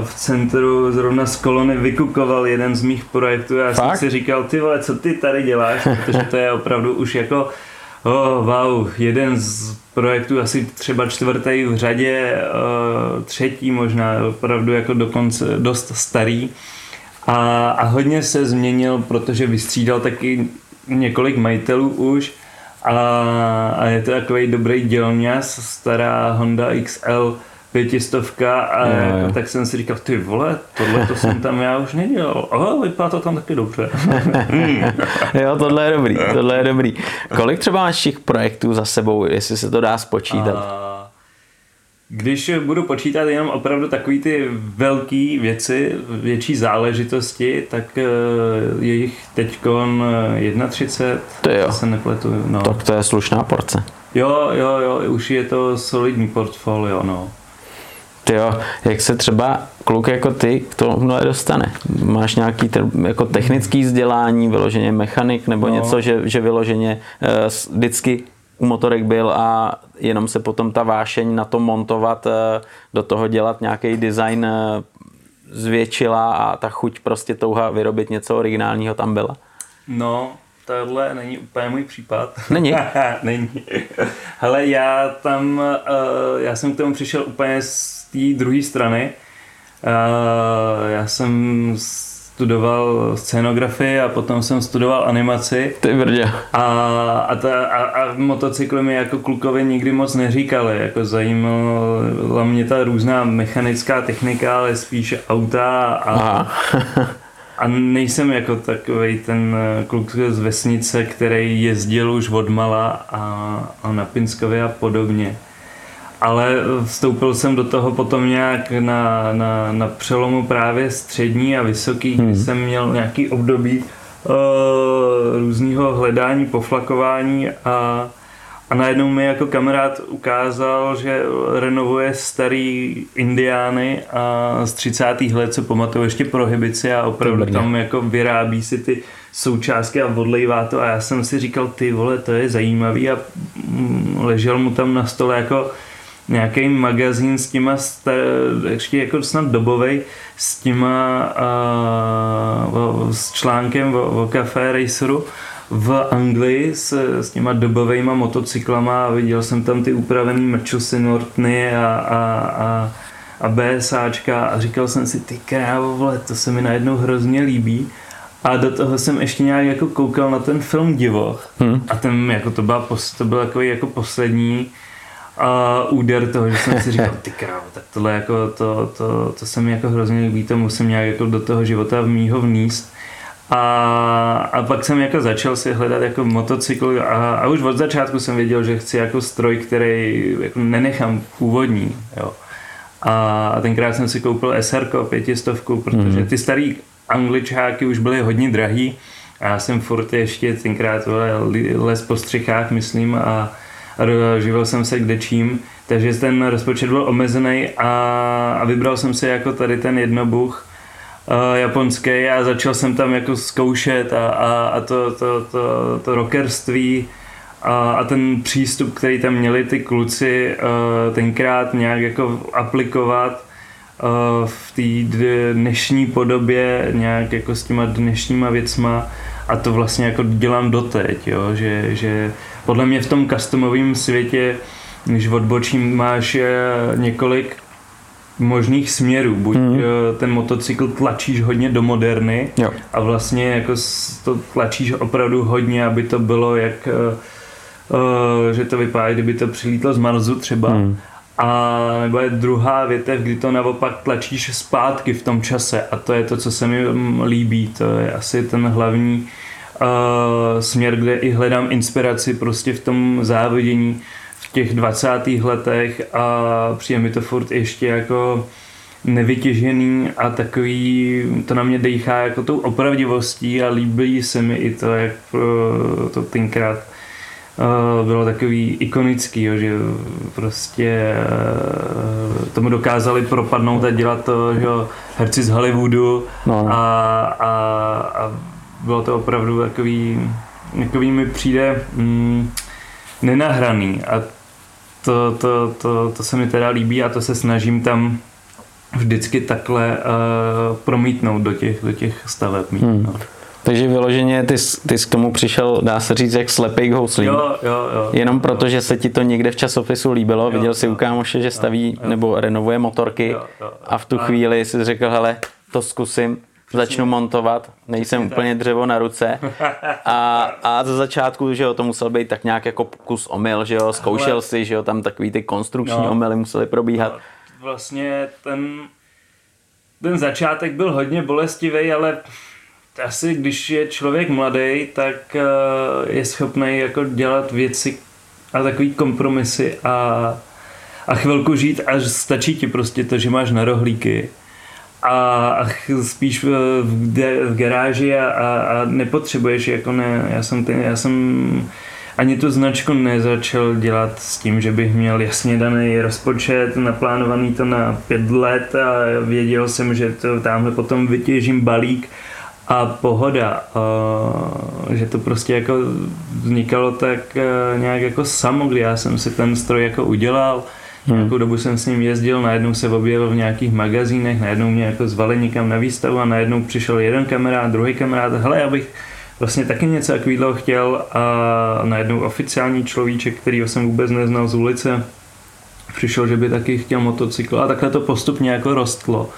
B: v centru zrovna z kolony vykukoval jeden z mých projektů a já Fakt? jsem si říkal, ty vole, co ty tady děláš, protože to je opravdu už jako Oh, wow, jeden z projektů asi třeba čtvrtý v řadě, uh, třetí možná, opravdu jako dokonce dost starý. A, a hodně se změnil, protože vystřídal taky několik majitelů už a, a je to takový dobrý dělňas, stará Honda XL pětistovka a
A: Jo, jo.
B: jako, tak jsem si říkal, ty vole, tohle to jsem tam já už nedělal. Aha, vypadá to tam taky dobře. Hmm.
A: Jo, tohle je dobrý, tohle je dobrý. Kolik třeba máš těch projektů za sebou, jestli se to dá spočítat?
B: A když budu počítat jenom opravdu takový ty velké věci, větší záležitosti, tak eh, je jich teďkon eh, 31,
A: To jo.
B: se nepletu. No.
A: Tak to je slušná porce.
B: Jo, jo, jo, už je to solidní portfolio, no.
A: Ty jo, jak se třeba kluk jako ty k tomu dostane? Máš nějaký jako technický vzdělání, vyloženě mechanik, nebo
B: No.
A: něco, že, že vyloženě s- vždycky u motorek byl a jenom se potom ta vášeň na to montovat, eh, do toho dělat nějaký design eh, zvětšila a ta chuť prostě touha vyrobit něco originálního tam byla?
B: No, tohle není úplně můj případ.
A: Není?
B: není. Hele, já tam, uh, já jsem k tomu přišel úplně z té druhé strany. Já jsem studoval scénografii a potom jsem studoval animaci.
A: Ty brdě.
B: A, a, ta, a, a motocykly mi jako klukovi nikdy moc neříkali, jako zajímala mě ta různá mechanická technika, ale spíš auta a,
A: Aha.
B: a nejsem jako takový ten kluk z vesnice, který jezdil už od mala a, a na Pinskově a podobně. Ale vstoupil jsem do toho potom nějak na, na, na přelomu právě střední a vysoký, kdy jsem měl nějaký období uh, různého hledání, poflakování a, a najednou mi jako kamarád ukázal, že renovuje starý indiány a z 30. let, co pamatuju ještě prohibici a opravdu
A: Výborně.
B: tam jako vyrábí si ty součástky a odlejvá to a já jsem si říkal, ty vole, to je zajímavý a mm, ležel mu tam na stole jako nějaký magazín s těma ještě jako snad dobovej s těma a, o, s článkem o, o Café Raceru v Anglii s, s těma dobovejma motocyklama a viděl jsem tam ty upravený Murchilsy Nortony a, a, a, a BSAčka a říkal jsem si, ty krávo, vole, to se mi najednou hrozně líbí. A do toho jsem ještě nějak jako koukal na ten film Divoch.
A: Hmm.
B: A ten, jako to, byla, to byl takový jako poslední a úder toho, že jsem si říkal, ty krávo, tak tohle jako, to, to, to se mi jako hrozně líbí, to musím nějak jako do toho života mýho vníst. A, a pak jsem jako začal si hledat jako motocykl a, a už od začátku jsem věděl, že chci jako stroj, který jako nenechám původní. Jo. A, a tenkrát jsem si koupil SR pětistovku, protože ty starý angličáky už byly hodně drahý a já jsem furt ještě tenkrát les po střechách, myslím, a živil jsem se kde čím, takže ten rozpočet byl omezený a, a vybral jsem si jako tady ten jednobuch uh, japonský a začal jsem tam jako zkoušet a, a, a to, to, to, to rockerství a, a ten přístup, který tam měli ty kluci uh, tenkrát nějak jako aplikovat uh, v té dnešní podobě nějak jako s těma dnešníma věcma a to vlastně jako dělám doteď, jo? Že, že podle mě v tom customovém světě, když odbočím, máš eh, několik možných směrů. Buď mm. ten motocykl tlačíš hodně do moderny
A: Jo.
B: a vlastně jako to tlačíš opravdu hodně, aby to bylo jak, eh, že to vypadá, kdyby to přilítlo z Marsu třeba.
A: Hmm.
B: A nebo je druhá větev, kdy to naopak tlačíš zpátky v tom čase a to je to, co se mi mm, líbí. To je asi ten hlavní uh, směr, kde i hledám inspiraci prostě v tom závodění v těch 20. letech a přijde mi to furt ještě jako nevytěžený a takový, to na mě dejchá jako tou opravdivostí a líbí se mi i to, jak eh, to tenkrát bylo takový ikonický, jo, že prostě eh, tomu dokázali propadnout a dělat to, že jo, herci z Hollywoodu
A: No.
B: a, a, a bylo to opravdu takový, takový mi přijde mm, nenahraný a to, to, to, to se mi teda líbí a to se snažím tam vždycky takhle uh, promítnout do těch, do těch staveb. Mít,
A: Hmm.
B: no.
A: Takže vyloženě ty, ty k tomu přišel, dá se říct, jak slepej houslí.
B: Jo, jo, jo.
A: Jenom proto, že se ti to někde v časopisu líbilo, jo, viděl jsi u kámoše, že staví jo, jo. nebo renovuje motorky jo, jo, a v tu chvíli si řekl, hele, to zkusím, začnu montovat, nejsem Přesně úplně tak. dřevo na ruce a, a za začátku, že jo, to musel být tak nějak jako kus omyl, že jo, zkoušel si, že jo, tam takový ty konstrukční no, omily musely probíhat. No,
B: vlastně ten, ten začátek byl hodně bolestivý, ale asi když je člověk mladý, tak eh, je schopný jako dělat věci a takový kompromisy a, a chvilku žít a stačí ti prostě to, že máš na rohlíky a, a spíš v, v, v garáži a, a, a nepotřebuješ jako ne, já jsem, ten, já jsem ani tu značku nezačal dělat s tím, že bych měl jasně daný rozpočet, naplánovaný to na pět let a věděl jsem, že to tamhle potom vytěžím balík a pohoda, že to prostě jako vznikalo tak e, nějak jako samo, kdy já jsem si ten stroj jako udělal, Hmm. Nějakou dobu jsem s ním jezdil, najednou se objevil v nějakých magazínech, najednou mě jako zvali někam na výstavu a najednou přišel jeden kamarád, druhý kamarád, hele, já bych vlastně taky něco takového chtěl. A najednou oficiální človíček, který jsem vůbec neznal z ulice, přišel, že by taky chtěl motocykl. A takhle to postupně jako rostlo.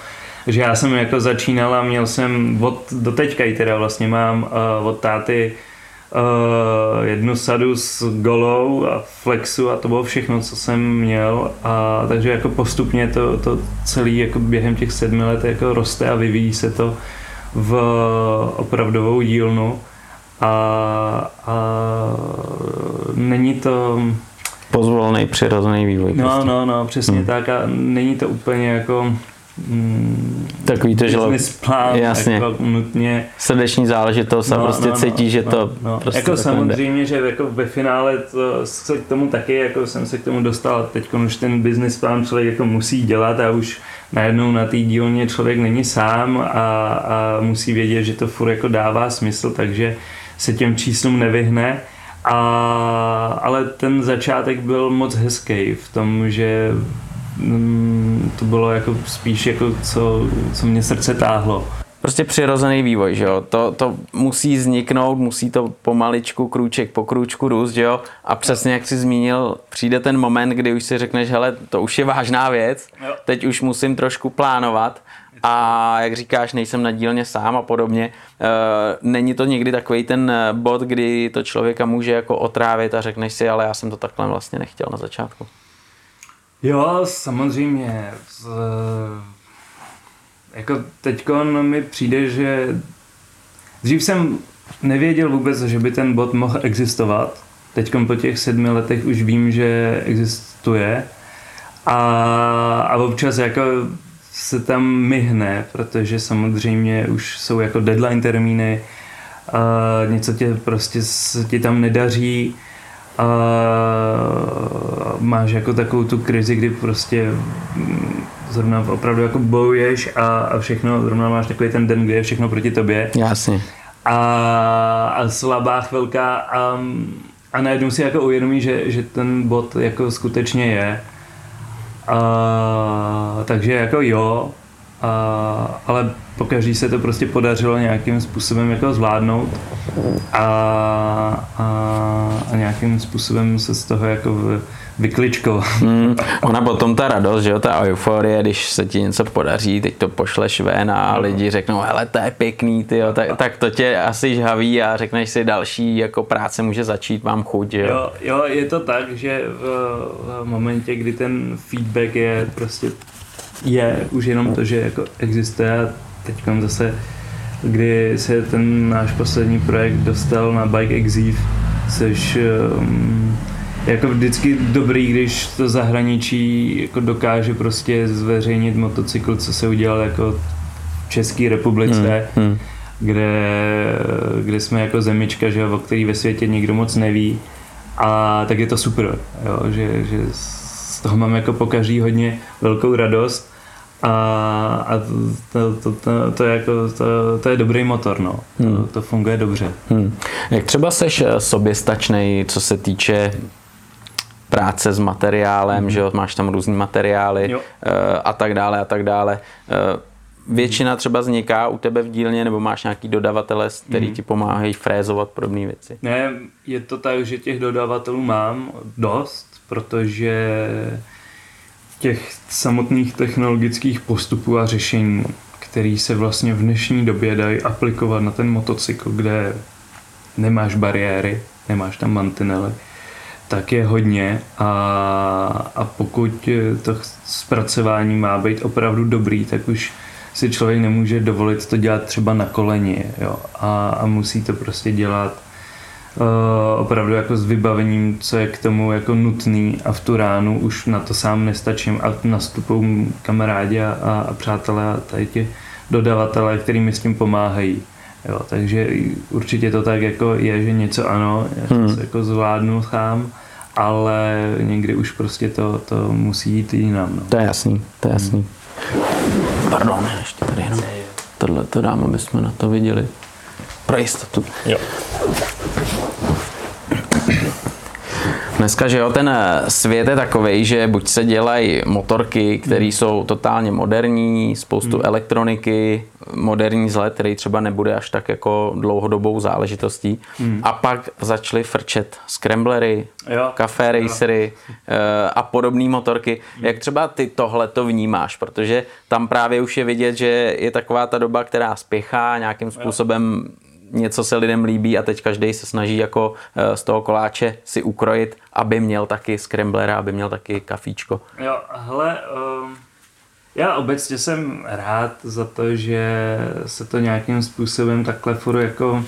B: Že já jsem jako začínal a měl jsem od, do teďka i teda vlastně mám uh, od táty uh, jednu sadu s golou a flexu a to bylo všechno, co jsem měl a takže jako postupně to, to celý jako během těch sedmi let jako roste a vyvíjí se to v opravdovou dílnu a, a není to
A: pozvolný přirozený vývoj.
B: No, prostě. no, no, přesně hmm. tak a není to úplně jako
A: Hmm, Takový to, že
B: plán, jasně. Jako nutně.
A: Srdeční záležitost a no, prostě no, cítí, no, že no, to no. prostě
B: Jako samozřejmě, že jako ve finále to, se k tomu taky, jako jsem se k tomu dostal, teď už ten business plán člověk jako musí dělat a už najednou na té dílně člověk není sám a, a musí vědět, že to furt jako dává smysl, takže se těm číslům nevyhne. A, ale ten začátek byl moc hezký v tom, že Mm, to bylo jako spíš jako co, co mě srdce táhlo.
A: Prostě přirozený vývoj, že jo? To, to musí vzniknout, musí to pomaličku, krůček po krůčku růst, že jo? A přesně jak jsi zmínil, přijde ten moment, kdy už si řekneš, hele, to už je vážná věc, jo. teď už musím trošku plánovat a jak říkáš, nejsem na dílně sám a podobně. E, není to někdy takový ten bod, kdy to člověka může jako otrávit a řekneš si, ale já jsem to takhle vlastně nechtěl na začátku.
B: Jo, samozřejmě. Z, jako teďko mi přijde, že dřív jsem nevěděl vůbec, že by ten bot mohl existovat. Teď po těch sedmi letech už vím, že existuje. A, a občas jako se tam myhne, protože samozřejmě už jsou jako deadline termíny, a něco tě prostě se ti tam nedaří, a máš jako takovou tu krizi, kdy prostě zrovna opravdu jako bojuješ a, a všechno, zrovna máš takový ten den, kdy je všechno proti tobě.
A: Jasně.
B: A, a slabá chvilka a, a najednou si jako uvědomí, že, že ten bod jako skutečně je. A, takže jako jo, a, ale pokaždý se to prostě podařilo nějakým způsobem jako zvládnout a, a, a nějakým způsobem se z toho jako vykličkovat.
A: Hmm, ona potom ta radost, že jo, ta euforie, když se ti něco podaří, teď to pošleš ven a no. lidi řeknou, hele, to je pěkný, ty jo, tak, tak to tě asi žhaví a řekneš si další jako práce může začít, mám chuť, jo.
B: Jo, jo je to tak, že v, v momentě, kdy ten feedback je prostě je už jenom to, že jako existuje a teď zase, kdy se ten náš poslední projekt dostal na Bike Exif, což um, jako vždycky dobrý, když to zahraničí jako dokáže prostě zveřejnit motocykl, co se udělal jako v České republice, hmm, hmm. Kde, kde jsme jako zemička, že, o který ve světě nikdo moc neví. A tak je to super, jo, že, že z toho mám jako po každý hodně velkou radost a, a to, to, to, to, je jako, to, to je dobrý motor, no. Hmm. To, to funguje dobře. Hmm.
A: Jak třeba seš eh, soběstačnej, co se týče práce s materiálem, hmm. že jo, máš tam různý materiály jo. Eh, a tak dále a tak dále. Eh, většina třeba vzniká u tebe v dílně, nebo máš nějaký dodavatele, který mm. ti pomáhají frézovat podobné věci?
B: Ne, je to tak, že těch dodavatelů mám dost, protože těch samotných technologických postupů a řešení, které se vlastně v dnešní době dají aplikovat na ten motocykl, kde nemáš bariéry, nemáš tam mantinely, tak je hodně a, a pokud to zpracování má být opravdu dobrý, tak už si člověk nemůže dovolit to dělat třeba na koleni jo? A, a musí to prostě dělat uh, opravdu jako s vybavením, co je k tomu jako nutný a v tu ránu už na to sám nestačím a nastupují kamarádi a, a, a přátelé a tady ti dodavatelé, který mi s tím pomáhají. Jo, takže určitě to tak jako je, že něco ano, já hmm. to jako zvládnu sám, ale někdy už prostě to, to musí jít jinam. No.
A: To je jasný, to je jasný. Hmm. Pardon, ještě tady jenom tohle to dám, aby jsme na to viděli. Pro jistotu. Jo. Dneska, že jo, ten eh, svět je takový, že buď se dělají motorky, které hmm. jsou totálně moderní, spoustu hmm. elektroniky, moderní zlet, který třeba nebude až tak jako dlouhodobou záležitostí. Hmm. A pak začaly frčet scramblery, café racery eh, a podobné motorky. Hmm. Jak třeba ty tohle to vnímáš? Protože tam právě už je vidět, že je taková ta doba, která spěchá nějakým způsobem jo něco se lidem líbí a teď každý se snaží jako eh, z toho koláče si ukrojit, aby měl taky scramblera, aby měl taky kafíčko.
B: Jo, hele, um, já obecně jsem rád za to, že se to nějakým způsobem takhle furt jako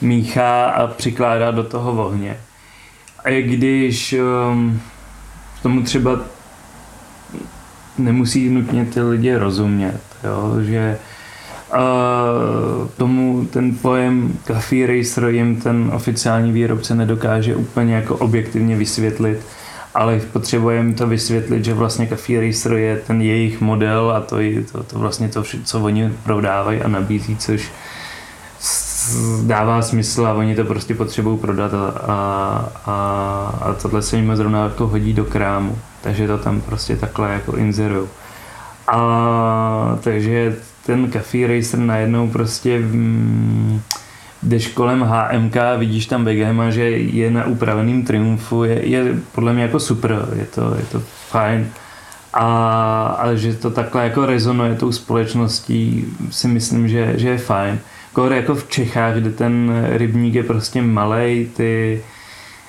B: míchá a přikládá do toho ohně. A i když um, tomu třeba nemusí nutně ty lidi rozumět, jo, že tomu ten pojem Coffee Racer jim ten oficiální výrobce nedokáže úplně jako objektivně vysvětlit, ale potřebujeme to vysvětlit, že vlastně Coffee Racer je ten jejich model a to, je to, to vlastně to, co oni prodávají a nabízí, což dává smysl a oni to prostě potřebují prodat a, a, a, a tohle se jim zrovna jako hodí do krámu, takže to tam prostě takhle jako inzerují. A takže ten Café Racer najednou prostě mm, jdeš kolem HMK vidíš tam Begema, že je na upraveném triumfu, je, je podle mě jako super, je to, je to fajn. A, ale že to takhle jako rezonuje tou společností, si myslím, že, že je fajn. Kor jako v Čechách, kde ten rybník je prostě malej, ty,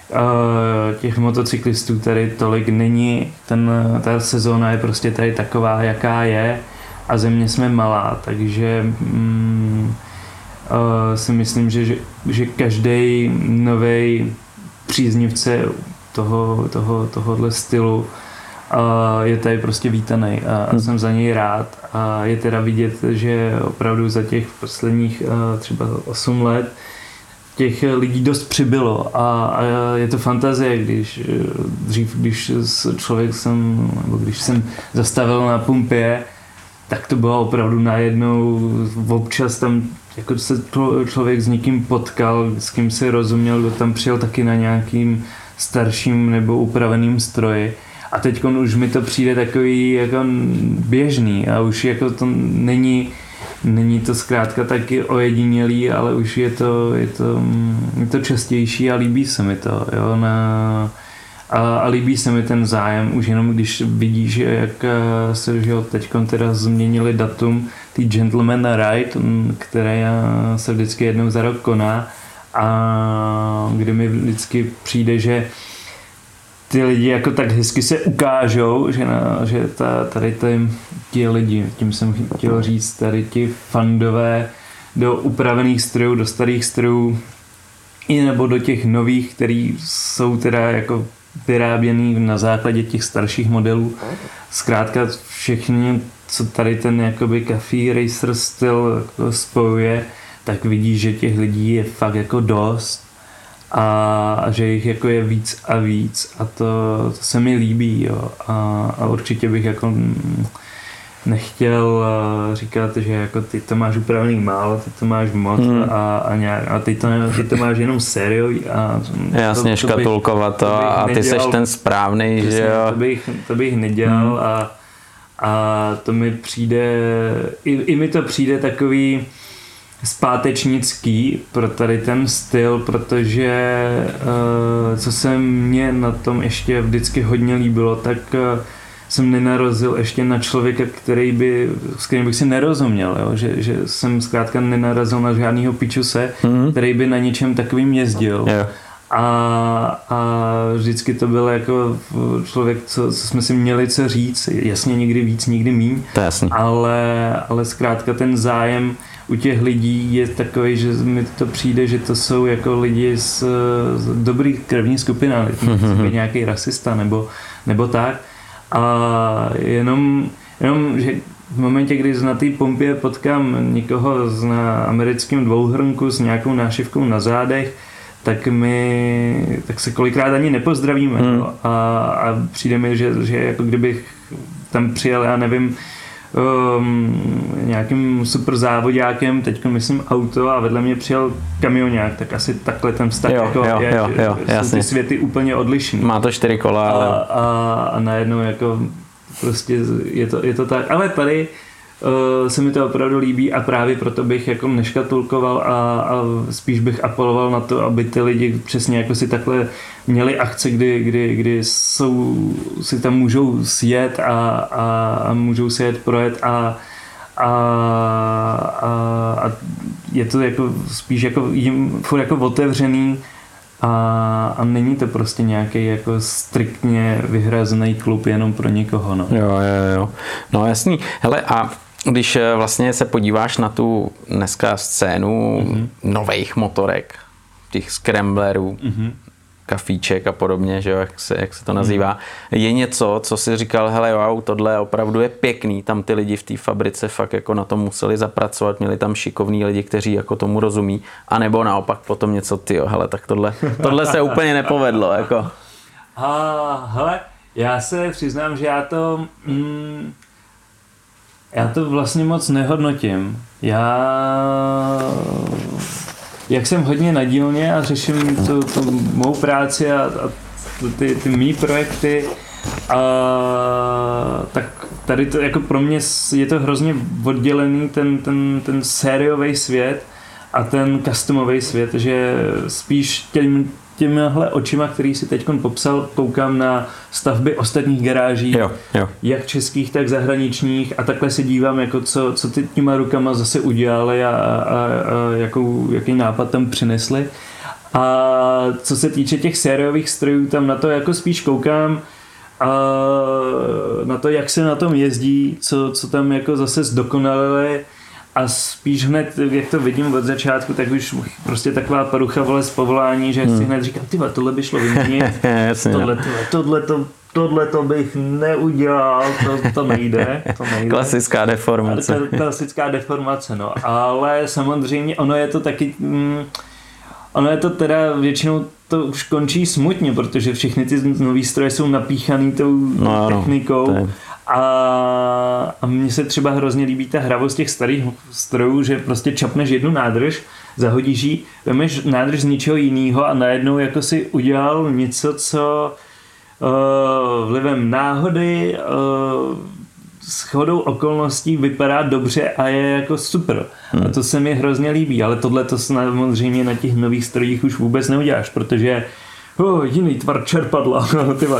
B: uh, těch motocyklistů tady tolik není, ten, ta sezóna je prostě tady taková, jaká je a země jsme malá, takže mm, uh, si myslím, že, že, že každý nový příznivce toho, toho, tohohle stylu uh, je tady prostě vítaný a, hmm. jsem za něj rád a je teda vidět, že opravdu za těch posledních uh, třeba 8 let těch lidí dost přibylo a, a je to fantazie, když dřív, když člověk jsem, nebo když jsem zastavil na pumpě, tak to bylo opravdu najednou, občas tam jako se člověk s někým potkal, s kým se rozuměl, kdo tam přijel taky na nějakým starším nebo upraveným stroji. A teď už mi to přijde takový jako běžný a už jako to není, není to zkrátka taky ojedinělý, ale už je to, je to, je to častější a líbí se mi to. Jo, na, a, a líbí se mi ten zájem, už jenom když vidíš, jak eh, se že teď teda změnili datum ty Gentleman Ride, které se vždycky jednou za rok koná. A kdy mi vždycky přijde, že ty lidi jako tak hezky se ukážou, že, na, že ta, tady ty, ti lidi, tím jsem chtěl říct, tady ti fandové do upravených strojů, do starých strojů, i nebo do těch nových, který jsou teda jako vyráběný na základě těch starších modelů. Zkrátka všechny, co tady ten jakoby Café Racer styl jako spojuje, tak vidí, že těch lidí je fakt jako dost a, že jich jako je víc a víc a to, to se mi líbí jo. A, a určitě bych jako nechtěl eh, říkat, že jako ty to máš upravený málo, ty to máš moc hmm. a, a, nějak, a ty, to, ty to máš jenom sériový a
A: Jasně, to, to škatulkovat to, to a ty nedělal, seš ten správný, že jo.
B: To bych, to bych nedělal hmm. a, A to mi přijde, i, i mi to přijde takový zpátečnický pro tady ten styl, protože uh, co se mně na tom ještě vždycky hodně líbilo, tak uh, jsem nenarazil ještě na člověka, který by, s kterým bych si nerozuměl, jo? Že, že jsem zkrátka nenarazil na žádného pičuse, mm-hmm. který by na něčem takovým jezdil. Yeah. A, a vždycky to byl jako člověk, co, co jsme si měli co říct, jasně někdy víc, někdy míň,
A: to jasný.
B: ale, ale zkrátka ten zájem u těch lidí je takový, že mi to přijde, že to jsou jako lidi z, z dobrý krevní skupina, mm-hmm. nějaký rasista nebo, nebo tak a jenom, jenom že v momentě, kdy na té pompě potkám někoho z na americkém dvouhrnku s nějakou nášivkou na zádech, tak my, tak se kolikrát ani nepozdravíme. Hmm. A, a přijde mi, že, že jako kdybych tam přijel, já nevím, um, nějakým super závodákem, teď myslím auto a vedle mě přijel kamionák, tak asi takhle ten vztah
A: jo,
B: jako
A: jo,
B: je,
A: jo, jo,
B: jsou jasně. ty světy úplně odlišný.
A: Má to čtyři kola, ale...
B: A, a, a najednou jako prostě je to, je to tak. Ale tady se mi to opravdu líbí a právě proto bych jako neškatulkoval a, a spíš bych apeloval na to, aby ty lidi přesně jako si takhle měli akce, kdy, kdy, kdy jsou, si tam můžou sjet a, a, a můžou si jet projet a, a, a, a je to jako spíš jako jim furt jako otevřený a, a není to prostě nějaký jako striktně vyhrazený klub jenom pro někoho. No.
A: Jo, jo, jo. No jasný. Hele a když eh, vlastně se podíváš na tu dneska scénu mm-hmm. nových motorek, těch scramblerů, mm-hmm kafíček a podobně, že jo, jak, se, jak se to nazývá. Hmm. Je něco, co si říkal, hele wow, tohle opravdu je pěkný, tam ty lidi v té fabrice fakt jako na tom museli zapracovat, měli tam šikovní lidi, kteří jako tomu rozumí, anebo naopak potom něco, ty hele, tak tohle, tohle se úplně nepovedlo, jako.
B: A hele, já se přiznám, že já to, mm, já to vlastně moc nehodnotím. Já jak jsem hodně na dílně a řeším tu, tu mou práci a, a ty, ty mý projekty, a, tak tady to jako pro mě je to hrozně oddělený ten, ten, ten sériový svět a ten customový svět, že spíš těm, těmihle očima, který si teď popsal, koukám na stavby ostatních garáží,
A: jo, jo.
B: jak českých, tak zahraničních a takhle se dívám, jako co, co ty těma rukama zase udělali a, a, a jakou, jaký nápad tam přinesli. A co se týče těch sériových strojů, tam na to jako spíš koukám a na to, jak se na tom jezdí, co, co tam jako zase zdokonalili, a spíš hned, jak to vidím od začátku, tak už prostě taková parucha vole z povolání, že hmm. si hned říkám, ty tohle by šlo vyměnit, tohle, tohle, tohle, to, tohle to bych neudělal, to, to nejde, to nejde.
A: Klasická deformace.
B: Klasická deformace, no. Ale samozřejmě ono je to taky, mm, ono je to teda většinou to už končí smutně, protože všechny ty nové stroje jsou napíchaný tou no, technikou. No, a, a mně se třeba hrozně líbí ta hravost těch starých strojů, že prostě čapneš jednu nádrž, zahodíš ji, vemeš nádrž z ničeho jiného a najednou jako si udělal něco, co uh, vlivem náhody uh, s chodou okolností vypadá dobře a je jako super. Hmm. A to se mi hrozně líbí, ale tohle to samozřejmě na těch nových strojích už vůbec neuděláš, protože oh, jiný tvar čerpadla, tyva,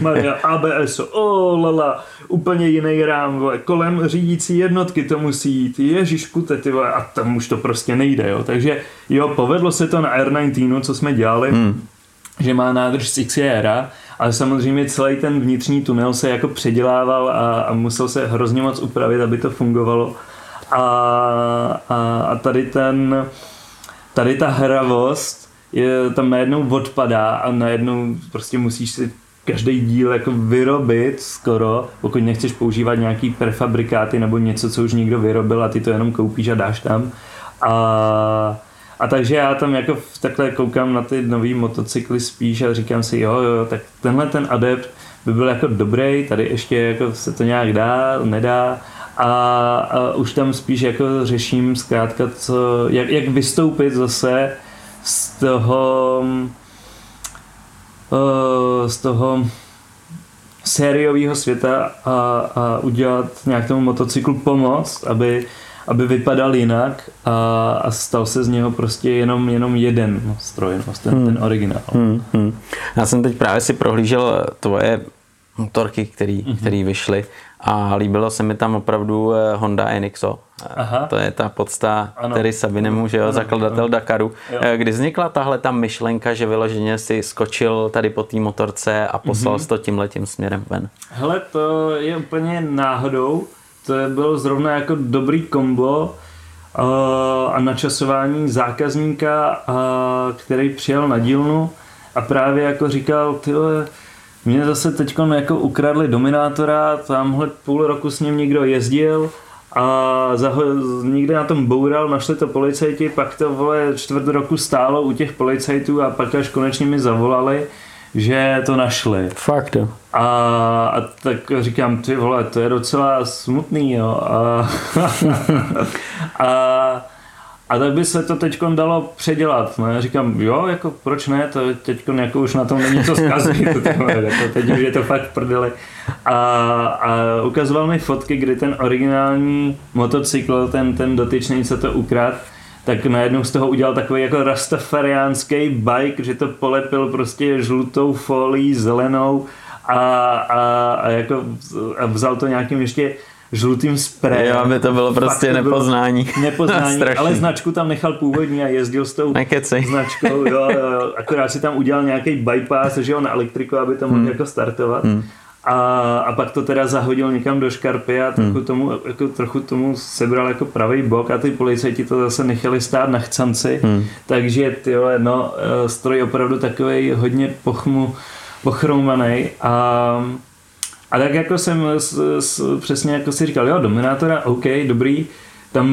B: Maria, ABS, oh, lala, úplně jiný rám, vole, kolem řídící jednotky to musí jít, ježiš kute, tyva, a tam už to prostě nejde, jo, takže jo, povedlo se to na R19, co jsme dělali, hmm. že má nádrž z XJR, ale samozřejmě celý ten vnitřní tunel se jako předělával a, a musel se hrozně moc upravit, aby to fungovalo. A, a, a tady ten, tady ta hravost je, tam najednou odpadá a najednou prostě musíš si každý díl jako vyrobit skoro, pokud nechceš používat nějaký prefabrikáty nebo něco, co už někdo vyrobil a ty to jenom koupíš a dáš tam. A, a takže já tam jako takhle koukám na ty nový motocykly spíš a říkám si, jo, jo, tak tenhle ten adept by byl jako dobrý, tady ještě jako se to nějak dá, nedá a, a už tam spíš jako řeším zkrátka, co, jak, jak vystoupit zase z toho uh, z toho sériového světa a, a udělat nějak tomu motocyklu pomoc, aby, aby vypadal jinak a, a stal se z něho prostě jenom, jenom jeden stroj, no, ten, hmm. ten originál. Hmm, hmm.
A: Já jsem teď právě si prohlížel tvoje motorky, který, mm-hmm. který vyšly a líbilo se mi tam opravdu eh, Honda Enixo. Aha. To je ta podsta který Sabinemu, že jo, ano, zakladatel ano. Dakaru. Jo. Eh, kdy vznikla tahle ta myšlenka, že vyloženě si skočil tady po té motorce a poslal mm-hmm. to tím letím směrem ven?
B: Hele, to je úplně náhodou. To bylo zrovna jako dobrý kombo uh, a načasování zákazníka, který přijel na dílnu a právě jako říkal, tyhle, mě zase teď jako ukradli Dominátora, tamhle půl roku s ním někdo jezdil a zaho- někde na tom boural, našli to policajti, pak to vole čtvrt roku stálo u těch policajtů a pak až konečně mi zavolali, že to našli.
A: Fakt jo.
B: A, a tak říkám, ty vole, to je docela smutný, jo. A, a a tak by se to teď dalo předělat. No, já říkám, jo, jako proč ne, to teď jako už na tom není co zkazit. jako teď už je to fakt prdeli. A, a ukazoval mi fotky, kdy ten originální motocykl, ten, ten dotyčný, co to ukrát, tak najednou z toho udělal takový jako rastafariánský bike, že to polepil prostě žlutou folí, zelenou a, a, a jako a vzal to nějakým ještě žlutým sprejem.
A: Jo, aby to bylo prostě Fakt nepoznání.
B: Bylo nepoznání, ale značku tam nechal původní a jezdil s tou
A: Nekecej.
B: značkou. Jo, jo, akorát si tam udělal nějaký bypass, že jo, na elektriku, aby to mohl hmm. jako startovat. Hmm. A, a pak to teda zahodil někam do škarpy a trochu, hmm. tomu, jako, trochu tomu sebral jako pravý bok a ty policajti to zase nechali stát na chcanci. Hmm. Takže ty no, eh, stroj opravdu takový hodně pochmu, pochroumaný a a tak jako jsem s, s, přesně jako si říkal, jo, Dominátora, OK, dobrý, tam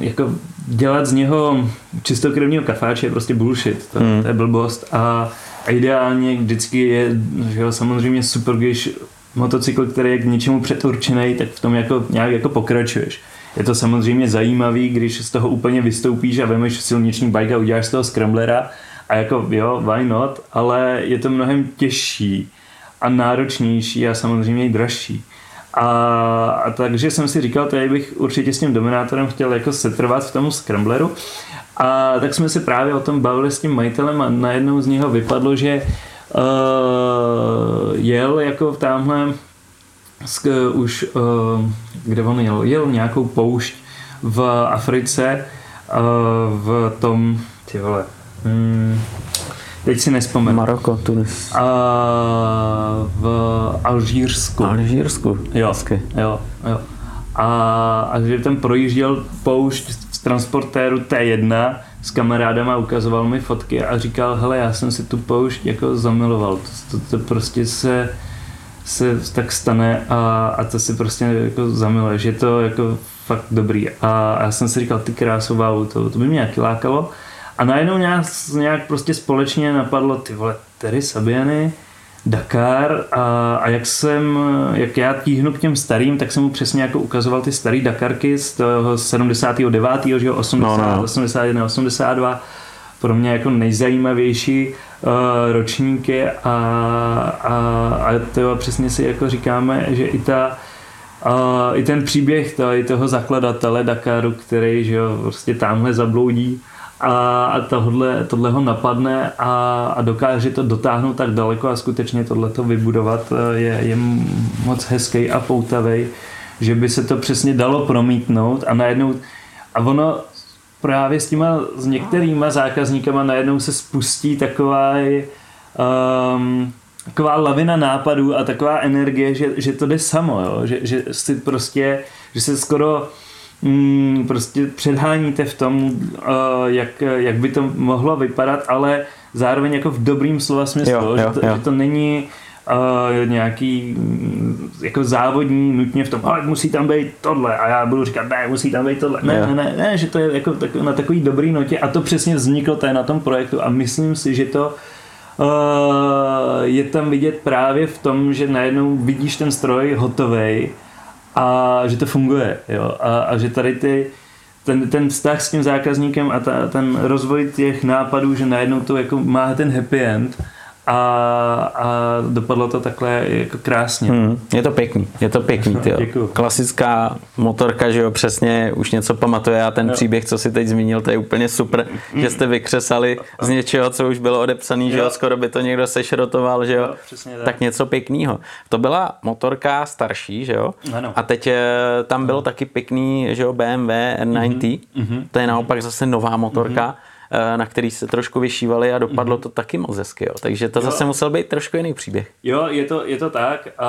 B: jako dělat z něho čistokrevního kafáče je prostě bullshit, to, hmm. to je blbost a, a ideálně vždycky je, že jo, samozřejmě super, když motocykl, který je k něčemu předurčený, tak v tom jako nějak jako pokračuješ. Je to samozřejmě zajímavý, když z toho úplně vystoupíš a vemeš silniční bike a uděláš z toho scramblera a jako jo, why not, ale je to mnohem těžší a náročnější a samozřejmě i dražší. A, a takže jsem si říkal, tady bych určitě s tím dominátorem chtěl jako setrvat v tom scrambleru. A tak jsme se právě o tom bavili s tím majitelem a najednou z něho vypadlo, že uh, jel jako v tamhle sk, už, uh, kde on jel, jel nějakou poušť v Africe uh, v tom, ty vole, hmm, Teď si nespomenu.
A: Maroko, Tunis.
B: A v Alžírsku.
A: Alžírsku,
B: jo, hezky. Jo, jo. A, a že tam projížděl poušť z transportéru T1 s kamarádama, ukazoval mi fotky a říkal, hele, já jsem si tu poušť jako zamiloval. To, to, to prostě se, se tak stane a, a to si prostě jako zamiluješ. Je to jako fakt dobrý. A, a já jsem si říkal, ty krásu, wow, to, to by mě nějaký lákalo. A najednou nějak, nějak prostě společně napadlo, ty vole, Terry Sabiany, Dakar a, a jak jsem, jak já tíhnu k těm starým, tak jsem mu přesně jako ukazoval ty staré Dakarky z toho 79. že jo, 80, no, no. 81, 82 pro mě jako nejzajímavější uh, ročníky a, a, a to přesně si jako říkáme, že i ta uh, i ten příběh to, i toho zakladatele Dakaru, který že jo, prostě tamhle zabloudí a, a tohle, tohle ho napadne a, a dokáže to dotáhnout tak daleko a skutečně tohle to vybudovat eh, je, je moc hezký a poutavý, že by se to přesně dalo promítnout a najednou a ono právě s těma s některýma zákazníkama najednou se spustí taková um, taková lavina nápadů a taková energie, že, že to jde samo, jo? Že, že si prostě, že se skoro mm, prostě předháníte v tom, uh, jak, jak by to mohlo vypadat, ale zároveň jako v dobrým slova smyslu, jo, jo, že, to, jo. že to není uh, nějaký mm, jako závodní nutně v tom, ale musí tam být tohle. A já budu říkat, ne, musí tam být tohle. Ne, ne, ne, ne, že to je jako tak, na takový dobrý notě. A to přesně vzniklo tady na tom projektu. A myslím si, že to uh, je tam vidět právě v tom, že najednou vidíš ten stroj hotovej a že to funguje. Jo? A, a že tady ty, ten, ten vztah s tím zákazníkem a ta, ten rozvoj těch nápadů, že najednou to jako má ten happy end a, a dopadlo to takhle jako krásně.
A: Hmm, je to pěkný, je to pěkný, tyjo.
B: Děkuju.
A: Klasická motorka, že jo, přesně už něco pamatuje a ten
B: Jo.
A: příběh, co si teď zmínil, to je úplně super, že jste vykřesali z něčeho, co už bylo odepsaný, že jo,
B: Jo.
A: skoro by to někdo sešrotoval, že jo,
B: Jo, přesně tak.
A: tak něco pěkného. To byla motorka starší, že jo,
B: Ano.
A: a teď eh, tam bylo taky pěkný, že jo, BMW R90,
B: Mhm.
A: to je naopak zase nová motorka, eh, na který se trošku vyšívali a dopadlo
B: Mhm.
A: to taky moc hezky, jo. takže to zase musel být trošku jiný příběh.
B: Jo, je to, je to tak a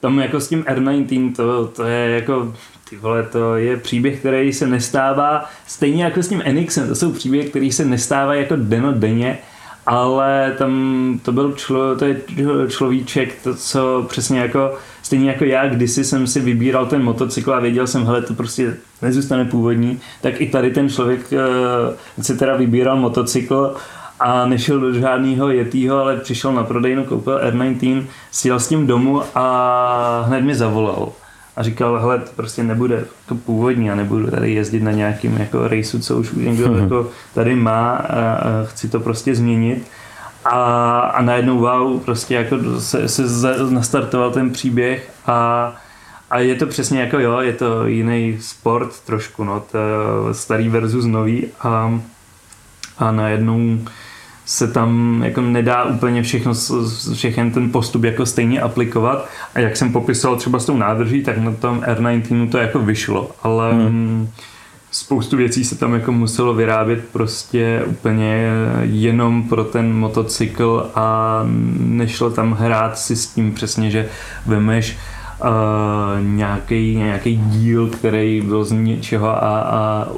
B: tam jako s tím R19 to, to je jako ty vole, to je příběh, který se nestává stejně jako s tím Enixem, to jsou příběhy, který se nestávají jako denně, ale tam to byl člo, to je človíček, to co přesně jako, stejně jako já, kdysi jsem si vybíral ten motocykl a věděl jsem, hele, to prostě nezůstane původní, tak i tady ten člověk eh, si teda vybíral motocykl a nešel do žádného jetýho, ale přišel na prodejnu, koupil R19, sjel s tím domů a hned mi zavolal. A říkal, hele, to prostě nebude jako původní a nebudu tady jezdit na nějakým jako rejsu, co už někdo jako tady má a, a chci to prostě změnit. A, a najednou wow, prostě jako se, se nastartoval ten příběh a, a je to přesně jako jo, je to jiný sport trošku, no, to starý versus nový a, a najednou se tam jako nedá úplně všechno, všechen ten postup jako stejně aplikovat a jak jsem popisoval třeba s tou nádrží, tak na tom R19 to jako vyšlo, ale hmm. Spoustu věcí se tam jako muselo vyrábět prostě úplně jenom pro ten motocykl a nešlo tam hrát si s tím přesně, že vemeš uh, nějaký, nějaký díl, který byl z něčeho a, a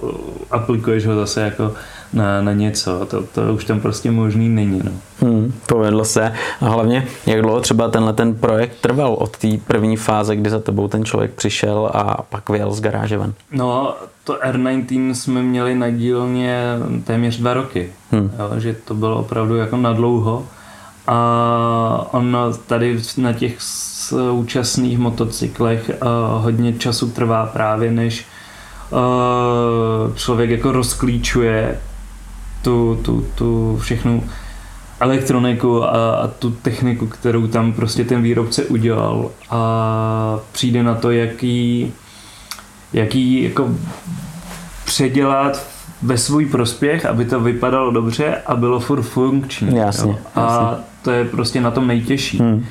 B: aplikuješ ho zase jako na, na něco. To, to už tam prostě možný není. No.
A: Hmm, povedlo se. A hlavně, jak dlouho třeba tenhle ten projekt trval od té první fáze, kdy za tebou ten člověk přišel a pak vyjel z garáže ven?
B: No, to R19 jsme měli na dílně téměř dva roky.
A: Hmm.
B: Jo, že to bylo opravdu jako na dlouho. A ono tady na těch současných motocyklech uh, hodně času trvá právě, než uh, člověk jako rozklíčuje tu, tu, tu všechnu elektroniku a, a tu techniku, kterou tam prostě ten výrobce udělal a přijde na to, jaký, jaký jako předělat ve svůj prospěch, aby to vypadalo dobře a bylo furt funkční.
A: Jasně,
B: jo. A to je prostě na tom nejtěžší.
A: Hmm.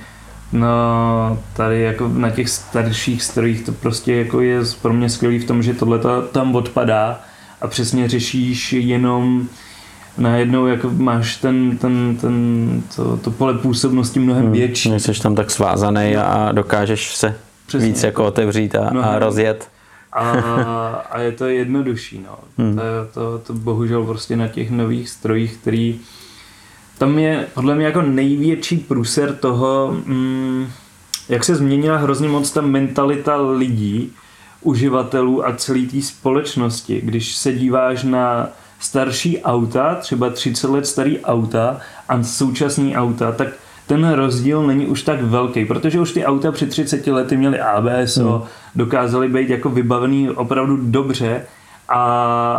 B: No, tady jako na těch starších strojích to prostě jako je pro mě skvělý v tom, že tohle tam odpadá a přesně řešíš jenom najednou jako máš ten, ten, ten, to, to pole působnosti mnohem
A: Hmm.
B: větší.
A: Jsi tam tak svázaný a dokážeš se
B: Přesně.
A: víc jako otevřít a, a rozjet.
B: A, a je to jednodušší. No.
A: Hmm.
B: To, to, to bohužel prostě na těch nových strojích, který tam je podle mě jako největší průser toho, mm, jak se změnila hrozně moc ta mentalita lidí, uživatelů a celé té společnosti. Když se díváš na starší auta, třeba 30 let starý auta a současný auta, tak ten rozdíl není už tak velký, protože už ty auta před 30 lety měly ABS, hmm. dokázali být jako vybavený opravdu dobře a,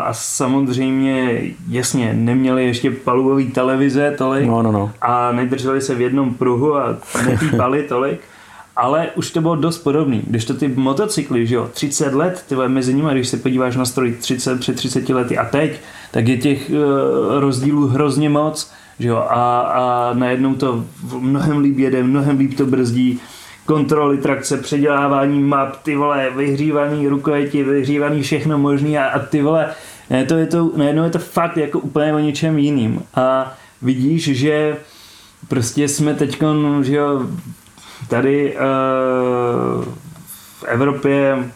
B: a samozřejmě, jasně, neměli ještě palubový televize tolik
A: No, no, no.
B: a nedrželi se v jednom pruhu a nepípali tolik, ale už to bylo dost podobný. Když to ty motocykly, že jo, 30 let, ty mezi nimi, když se podíváš na stroj 30, před 30 lety a teď, tak je těch uh, rozdílů hrozně moc, že jo, a, a najednou to mnohem líp jede, mnohem líp to brzdí, kontroly trakce, předělávání map, ty vole, vyhřívaný rukojeti, vyhřívaný všechno možný a, a ty vole, ne, to je to, najednou je to fakt jako úplně o něčem jiným. A vidíš, že prostě jsme teď, že jo, tady uh, v Evropě,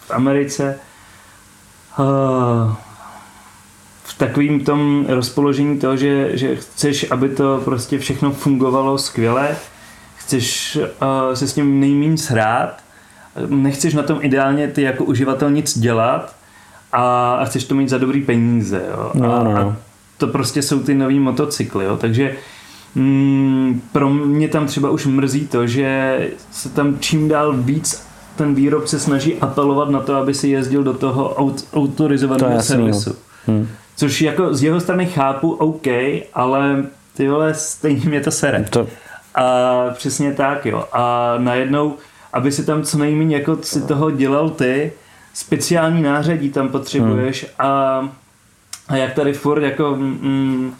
B: v Americe, uh, v takovým tom rozpoložení toho, že, že chceš, aby to prostě všechno fungovalo skvěle, chceš uh, se s tím nejméně srát, nechceš na tom ideálně ty jako uživatel nic dělat a, a chceš to mít za dobrý peníze. Jo?
A: No,
B: a,
A: no, no.
B: a to prostě jsou ty nový motocykly, jo? takže mm, pro mě tam třeba už mrzí to, že se tam čím dál víc ten výrobce snaží apelovat na to, aby si jezdil do toho aut,
A: To
B: autorizovaného
A: jasný, no.
B: servisu.
A: Hmm.
B: Což jako z jeho strany chápu, OK, ale ty vole, stejně mě to sere.
A: To...
B: A přesně tak, jo. A najednou, aby si tam co nejméně jako si toho dělal ty, speciální nářadí tam potřebuješ hmm. a, a jak tady furt jako mm,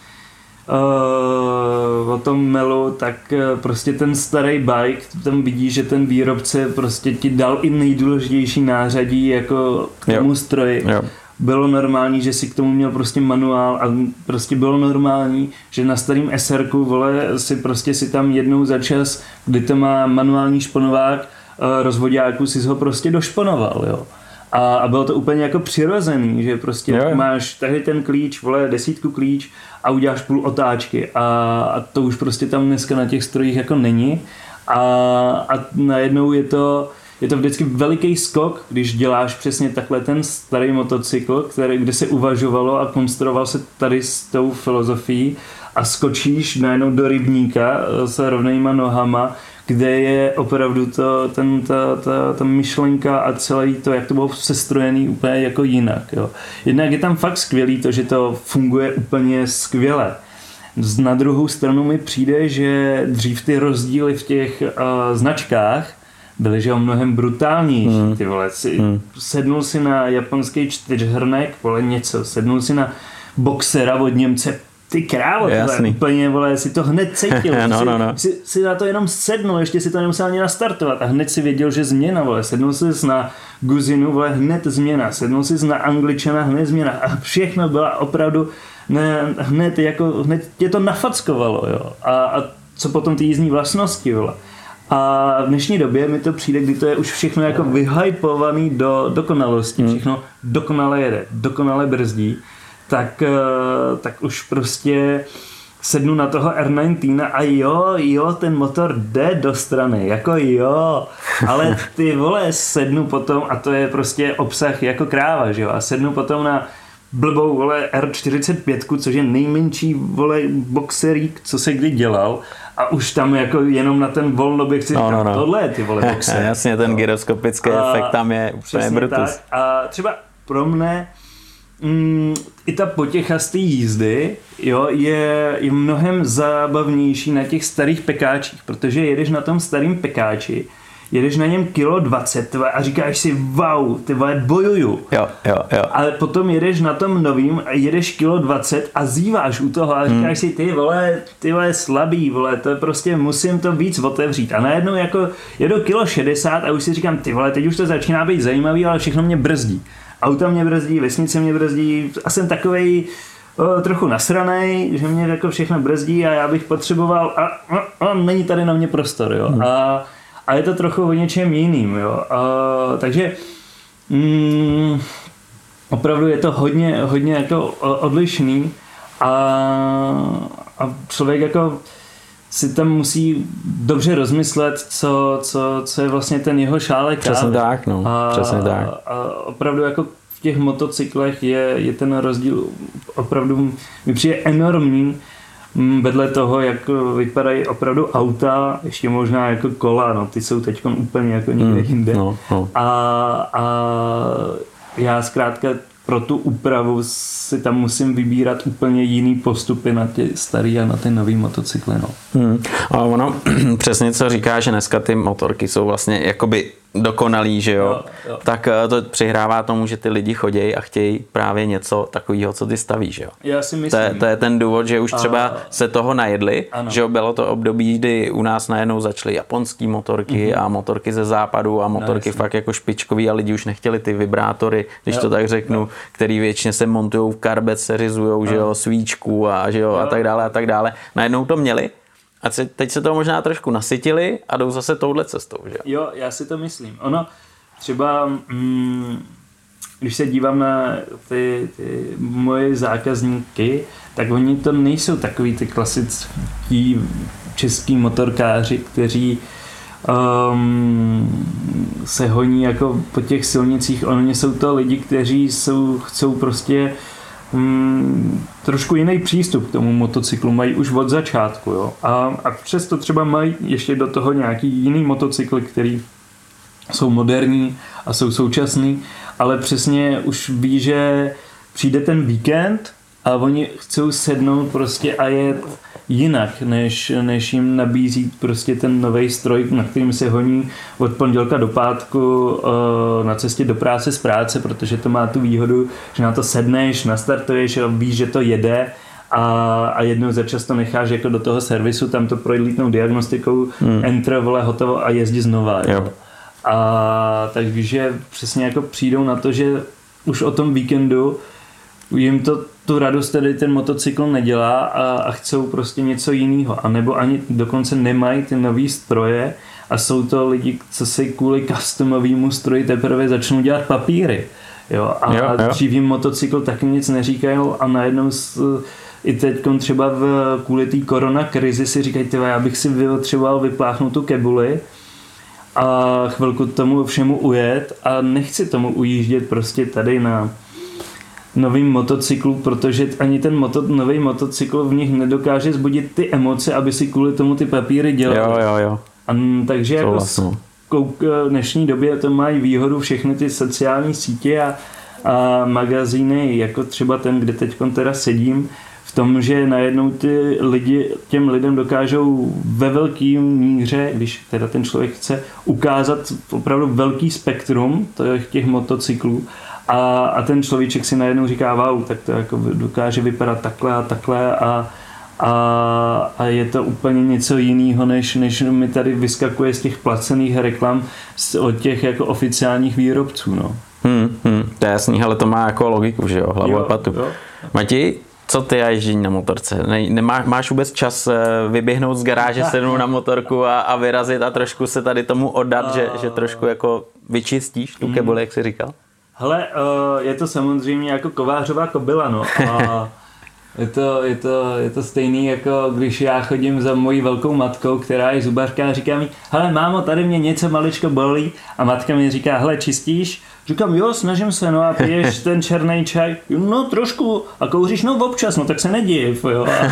B: uh, o tom melu, tak uh, prostě ten starý bike, tam vidí, že ten výrobce prostě ti dal i nejdůležitější nářadí jako k tomu jo. stroji. Jo. Bylo normální, že si k tomu měl prostě manuál a prostě bylo normální, že na starým SR vole si prostě si tam jednou za čas, kdy to má manuální šponovák, uh, rozvodňáku si ho prostě došponoval, jo. A, a bylo to úplně jako přirozený, že prostě jo. máš tady ten klíč, vole, desítku klíč a uděláš půl otáčky a, a to už prostě tam dneska na těch strojích jako není a, a najednou je to je to vždycky veliký skok, když děláš přesně takhle ten starý motocykl, který, kde se uvažovalo a konstruoval se tady s tou filozofií a skočíš najednou do rybníka s rovnýma nohama, kde je opravdu to, ten, ta, ta, ta myšlenka a celé to, jak to bylo sestrojený úplně jako jinak. Jo. Jednak je tam fakt skvělý to, že to funguje úplně skvěle. Na druhou stranu mi přijde, že dřív ty rozdíly v těch uh, značkách byly že o mnohem brutálnější. Hmm. Ty vole, si, hmm. sednul si na japonský čtyřhrnek, vole něco, sednul si na boxera od Němce, ty krávo, tohle, úplně, vole, si to hned cítil. no, no, no. Si, si, na to jenom sednul, ještě si to nemusel ani nastartovat a hned si věděl, že změna, vole, sednul si na Guzinu, vole, hned změna, sednul si na Angličana, hned změna a všechno byla opravdu ne, hned, jako, hned tě to nafackovalo, jo. A, a co potom ty jízdní vlastnosti, vole. A v dnešní době mi to přijde, kdy to je už všechno jako vyhypovaný do dokonalosti, hmm. všechno dokonale jede, dokonale brzdí. Tak, eh, tak už prostě sednu na toho R19 a jo, jo, ten motor jde do strany, jako jo, ale ty vole, sednu potom a to je prostě obsah jako kráva, že jo, a sednu potom na blbou, vole, R45, což je nejmenší, vole, boxerík, co se kdy dělal a už tam jako jenom na ten volnoběh si no, říkám, no, no. tohle je ty vole boxer.
A: Jasně, ten no. gyroskopický a efekt tam je úplně brutus. Tak.
B: A třeba pro mne mm, i ta potěcha z té jízdy jo, je, je mnohem zábavnější na těch starých pekáčích, protože jedeš na tom starém pekáči, jedeš na něm kilo 20 a říkáš si wow, ty vole, bojuju.
A: Jo, jo, jo.
B: Ale potom jedeš na tom novým a jedeš kilo 20 a zýváš u toho a říkáš hmm. si ty vole, ty vole slabý, vole, to prostě musím to víc otevřít. A najednou jako jedu kilo 60 a už si říkám, ty vole, teď už to začíná být zajímavý, ale všechno mě brzdí auta mě brzdí, vesnice mě brzdí a jsem takovej o, trochu nasranej, že mě jako všechno brzdí a já bych potřeboval a, a, a není tady na mě prostor, jo. Hmm. A, a je to trochu o něčem jiným, jo. A, takže mm, opravdu je to hodně, hodně jako odlišný a, a člověk jako si tam musí dobře rozmyslet, co, co, co je vlastně ten jeho šálek.
A: Přesně tak, no. A, Přesně tak.
B: A opravdu jako v těch motocyklech je, je ten rozdíl opravdu, mi přijde enormní, vedle toho, jak vypadají opravdu auta, ještě možná jako kola, no, ty jsou teď úplně jako někde mm, jinde. No, no. A, a já zkrátka pro tu úpravu si tam musím vybírat úplně jiný postupy na ty starý a na ty nový motocykly. No.
A: Hmm. A ono přesně co říká, že dneska ty motorky jsou vlastně jakoby dokonalý, že jo, jo, jo. tak eh, to přihrává tomu, že ty lidi chodějí a chtějí právě něco takového, co ty stavíš, že jo.
B: Já si myslím.
A: To je, to je ten důvod, že už třeba a... se toho najedli, ano. že jo, bylo to období, kdy u nás najednou začaly japonský motorky mm-hmm. a motorky ze západu a motorky no, fakt jako špičkový a lidi už nechtěli ty vibrátory, když jo, to tak řeknu, jo. který většině se montují v karbet, seřizujou, že jo, svíčku a že jo, jo, a tak dále a tak dále. Najednou to měli a teď se to možná trošku nasytili a jdou zase touhle cestou, že?
B: Jo, já si to myslím. Ono třeba, mm, když se dívám na ty, ty moje zákazníky, tak oni to nejsou takový ty klasický český motorkáři, kteří um, se honí jako po těch silnicích. Oni jsou to lidi, kteří jsou, chcou prostě hmm, trošku jiný přístup k tomu motocyklu, mají už od začátku. Jo? A, a přesto třeba mají ještě do toho nějaký jiný motocykl, který jsou moderní a jsou současný, ale přesně už ví, že přijde ten víkend a oni chcou sednout prostě a jet, jinak, než, než jim nabízí prostě ten nový stroj, na kterým se honí od pondělka do pátku uh, na cestě do práce z práce, protože to má tu výhodu, že na to sedneš, nastartuješ a víš, že to jede a, a jednou za čas to necháš jako do toho servisu, tam to projít diagnostikou, hmm. enter, vole, hotovo a jezdí znova. Jo. A takže přesně jako přijdou na to, že už o tom víkendu jim to tu radost tedy ten motocykl nedělá a, a chcou prostě něco jiného. A nebo ani dokonce nemají ty nový stroje a jsou to lidi, co si kvůli customovému stroji teprve začnou dělat papíry. Jo, a jo, jo. dřív jim motocykl taky nic neříkají a najednou s, i teď třeba v, kvůli té korona krizi si říkají, tyva, já bych si potřeboval vypláchnout tu kebuli a chvilku tomu všemu ujet a nechci tomu ujíždět prostě tady na novým motocyklu, protože ani ten moto, nový motocykl v nich nedokáže zbudit ty emoce, aby si kvůli tomu ty papíry dělal.
A: Jo, jo, jo.
B: A, takže jako vlastně. kouk, v dnešní době to mají výhodu všechny ty sociální sítě a, a magazíny, jako třeba ten, kde teď teda sedím, v tom, že najednou ty lidi, těm lidem dokážou ve velkým míře, když teda ten člověk chce ukázat opravdu velký spektrum těch, těch motocyklů a, a ten človíček si najednou říká, wow, tak to jako dokáže vypadat takhle a takhle a, a, a je to úplně něco jiného, než, než mi tady vyskakuje z těch placených reklam od těch jako oficiálních výrobců. No.
A: Hmm, hmm, to je jasný, ale to má jako logiku, že jo, hlavu jo, a patu. Jo. Mati, co ty a ježdění na motorce? Ne, nemá, máš vůbec čas eh, vyběhnout z garáže, sednout na motorku a, a vyrazit a trošku se tady tomu oddat, a... že, že trošku jako vyčistíš tu kebuli, jak jsi říkal?
B: Hele, uh, je to samozřejmě jako kovářová kobila, no. A je to, je, to, je to stejný, jako když já chodím za mojí velkou matkou, která je zubařka a říká mi, hele mámo, tady mě něco maličko bolí a matka mi říká, hele čistíš? Říkám, jo, snažím se, no a piješ ten černý čaj? No trošku, a kouříš, no občas, no tak se nediv, jo. A,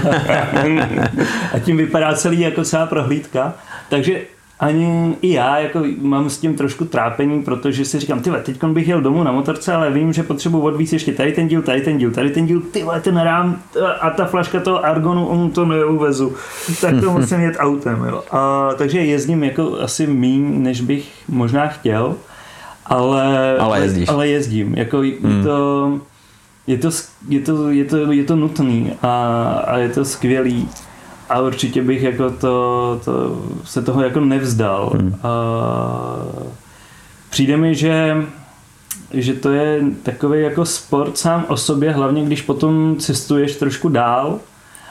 B: a tím vypadá celý jako celá prohlídka. Takže ani i já jako mám s tím trošku trápení, protože si říkám, ty teď bych jel domů na motorce, ale vím, že potřebuji odvíc ještě tady ten díl, tady ten díl, tady ten díl, ty ten rám a ta flaška toho argonu, on to neuvezu, tak to musím jet autem. Jo. A, takže jezdím jako asi míň, než bych možná chtěl, ale,
A: ale, jezdíš.
B: ale jezdím. Jako hmm. to, je to, je to, je to, je to nutný a, a je to skvělý a určitě bych jako to, to se toho jako nevzdal. Hmm. A přijde mi, že že to je takový jako sport sám o sobě, hlavně když potom cestuješ trošku dál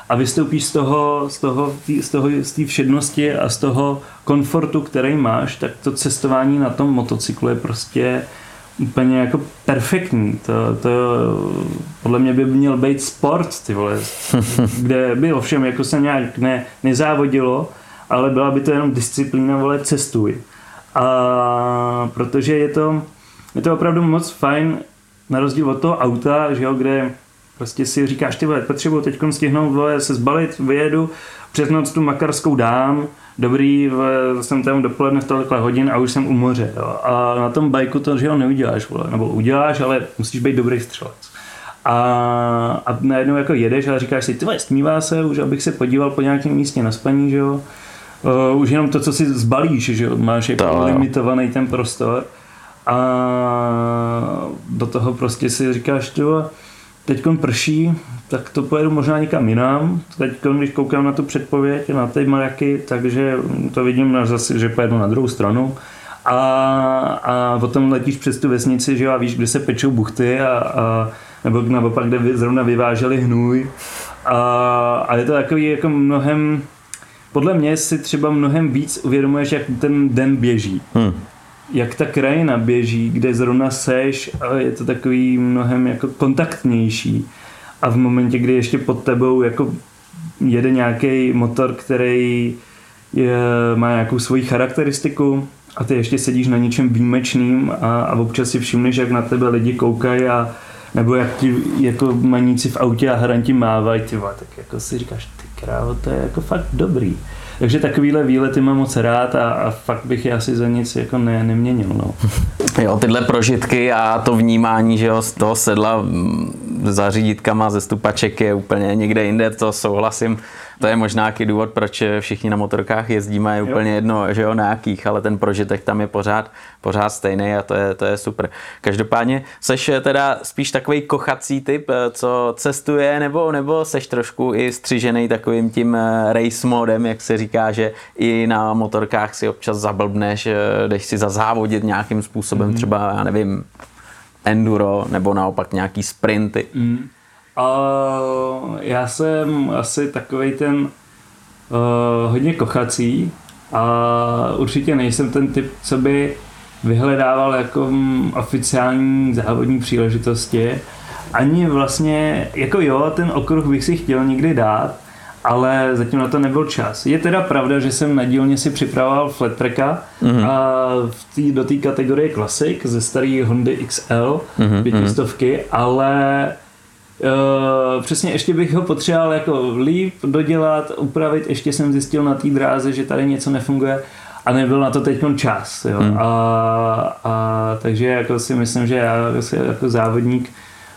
B: a vystoupíš z toho, z toho, z toho, z té všednosti a z toho komfortu, který máš, tak to cestování na tom motocyklu je prostě úplně jako perfektní. To, to podle mě by měl být sport, ty vole, kde by ovšem jako se nějak ne, nezávodilo, ale byla by to jenom disciplína, vole, cestuj. A protože je to, je to opravdu moc fajn, na rozdíl od toho auta, že jo, kde prostě si říkáš, ty vole, potřebuji teď stihnout, vole, se zbalit, vyjedu, přes noc tu makarskou dám, dobrý, jsem tam dopoledne v tolikle hodin a už jsem u moře. Jo. A na tom bajku to, že ho neuděláš, vole. nebo uděláš, ale musíš být dobrý střelec. A, a najednou jako jedeš a říkáš si, ty stmívá se, už abych se podíval po nějakém místě na spaní, že jo. Uh, už jenom to, co si zbalíš, že jo, máš jako to, limitovaný ten prostor a do toho prostě si říkáš, jo, teď prší, tak to pojedu možná někam jinam. Teď, když koukám na tu předpověď, na ty maraky, takže to vidím na zase, že pojedu na druhou stranu. A, a potom letíš přes tu vesnici, že jo, a víš, kde se pečou buchty a, a nebo naopak, kde zrovna vyváželi hnůj. A, a je to takový jako mnohem, podle mě si třeba mnohem víc uvědomuješ, jak ten den běží. Hmm jak ta krajina běží, kde zrovna seš a je to takový mnohem jako kontaktnější. A v momentě, kdy ještě pod tebou jako jede nějaký motor, který je, má nějakou svoji charakteristiku a ty ještě sedíš na něčem výjimečným a, a občas si všimneš, jak na tebe lidi koukají a nebo jak ti jako maníci v autě a hranti mávají, ty tak jako si říkáš, ty krávo, to je jako fakt dobrý. Takže takovýhle výlety mám moc rád a, a fakt bych je asi za nic jako ne, neměnil. No.
A: Jo, tyhle prožitky a to vnímání, že jo, z toho sedla za řídítkama ze stupaček je úplně někde jinde, to souhlasím. To je možná nějaký důvod, proč všichni na motorkách jezdíme, je úplně jedno, že jo, na jakých, ale ten prožitek tam je pořád, pořád stejný a to je, to je super. Každopádně, seš teda spíš takový kochací typ, co cestuje, nebo, nebo seš trošku i střižený takovým tím eh, race modem, jak se říká, že i na motorkách si občas zablbneš, eh, jdeš si zazávodit nějakým způsobem, mm-hmm. třeba, já nevím, enduro, nebo naopak nějaký sprinty. Mm.
B: Uh, já jsem asi takový ten uh, hodně kochací a určitě nejsem ten typ, co by vyhledával jako mm, oficiální závodní příležitosti. Ani vlastně, jako jo, ten okruh bych si chtěl někdy dát, ale zatím na to nebyl čas. Je teda pravda, že jsem na dílně si připravoval flat tracka mm-hmm. a v tý, do té kategorie Classic ze staré Hondy XL mm-hmm. pětistovky, ale Uh, přesně ještě bych ho potřeboval jako líp dodělat, upravit, ještě jsem zjistil na té dráze, že tady něco nefunguje a nebyl na to teď čas. Jo. Hmm. A, a, takže jako si myslím, že já jako, závodník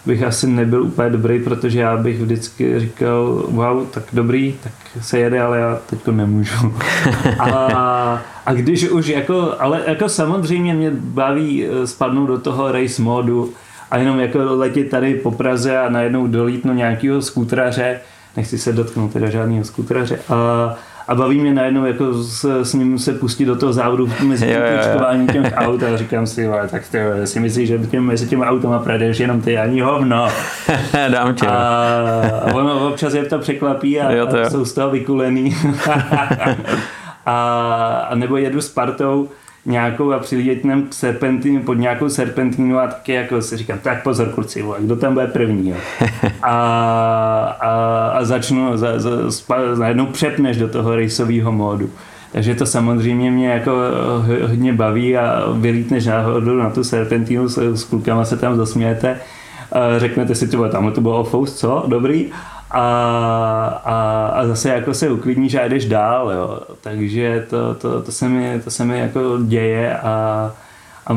B: bych asi nebyl úplně dobrý, protože já bych vždycky říkal, wow, tak dobrý, tak se jede, ale já teď nemůžu. a, a když už jako, ale jako samozřejmě mě baví eh, spadnout do toho race modu, a jenom jako letět tady po Praze a najednou dolítnu nějakého skútraře, nechci se dotknout teda žádného skútraře, a, a baví mě najednou jako s, s ním se pustit do toho závodu mezi tím kličkováním těch aut a říkám si, tak ty si myslíš, že tím, mezi těmi autama projdeš jenom ty ani hovno.
A: Dám tě.
B: A, a ono občas je to překvapí a, jo, to a jsou z toho vykulený. a, a nebo jedu s partou, nějakou a přilítětnem serpentínu pod nějakou serpentínu a taky jako si říkám, tak pozor kluci, vole, kdo tam bude první, jo. A, a, a začnu, za, za, najednou přepneš do toho rejsového módu. Takže to samozřejmě mě jako hodně baví a vylítneš náhodou na tu serpentínu, s, s klukama se tam zasmějete, řeknete si, tyhle, tam to bylo ofous, co? Dobrý a, a, a zase jako se uklidníš a jdeš dál, jo. Takže to, to, to, se mi, to se mi jako děje a, a,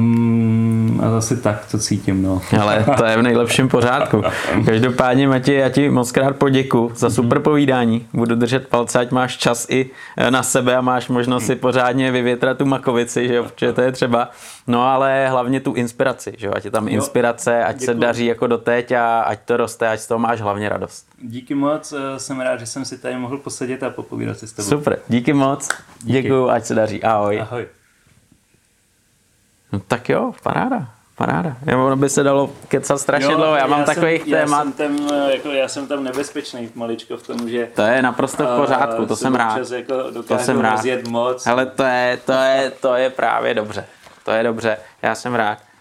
B: a zase tak to cítím, no.
A: Ale to je v nejlepším pořádku. Každopádně, Matěj, já ti moc krát poděku za super povídání. Budu držet palce, ať máš čas i na sebe a máš možnost si pořádně vyvětrat tu makovici, že jo, protože to je třeba. No ale hlavně tu inspiraci, že jo, ať je tam inspirace, ať Děkuji. se daří jako doteď a ať to roste, ať z toho máš hlavně radost.
B: Díky moc, eh, jsem rád, že jsem si tady mohl posadit a popovídat si s tebou.
A: Super, díky moc, díky. děkuju, ať se daří, ahoj.
B: Ahoj.
A: No tak jo, paráda. Paráda. Ono by se dalo kecat strašně jo, dlouho. Já, já mám takových témat.
B: Já jsem, tam, jako, já jsem tam nebezpečný maličko v tom, že...
A: To je naprosto v pořádku, to jsem rád.
B: Jako to jsem rád. moc.
A: Ale to je, to, je, to je právě dobře. To je dobře, já jsem rád.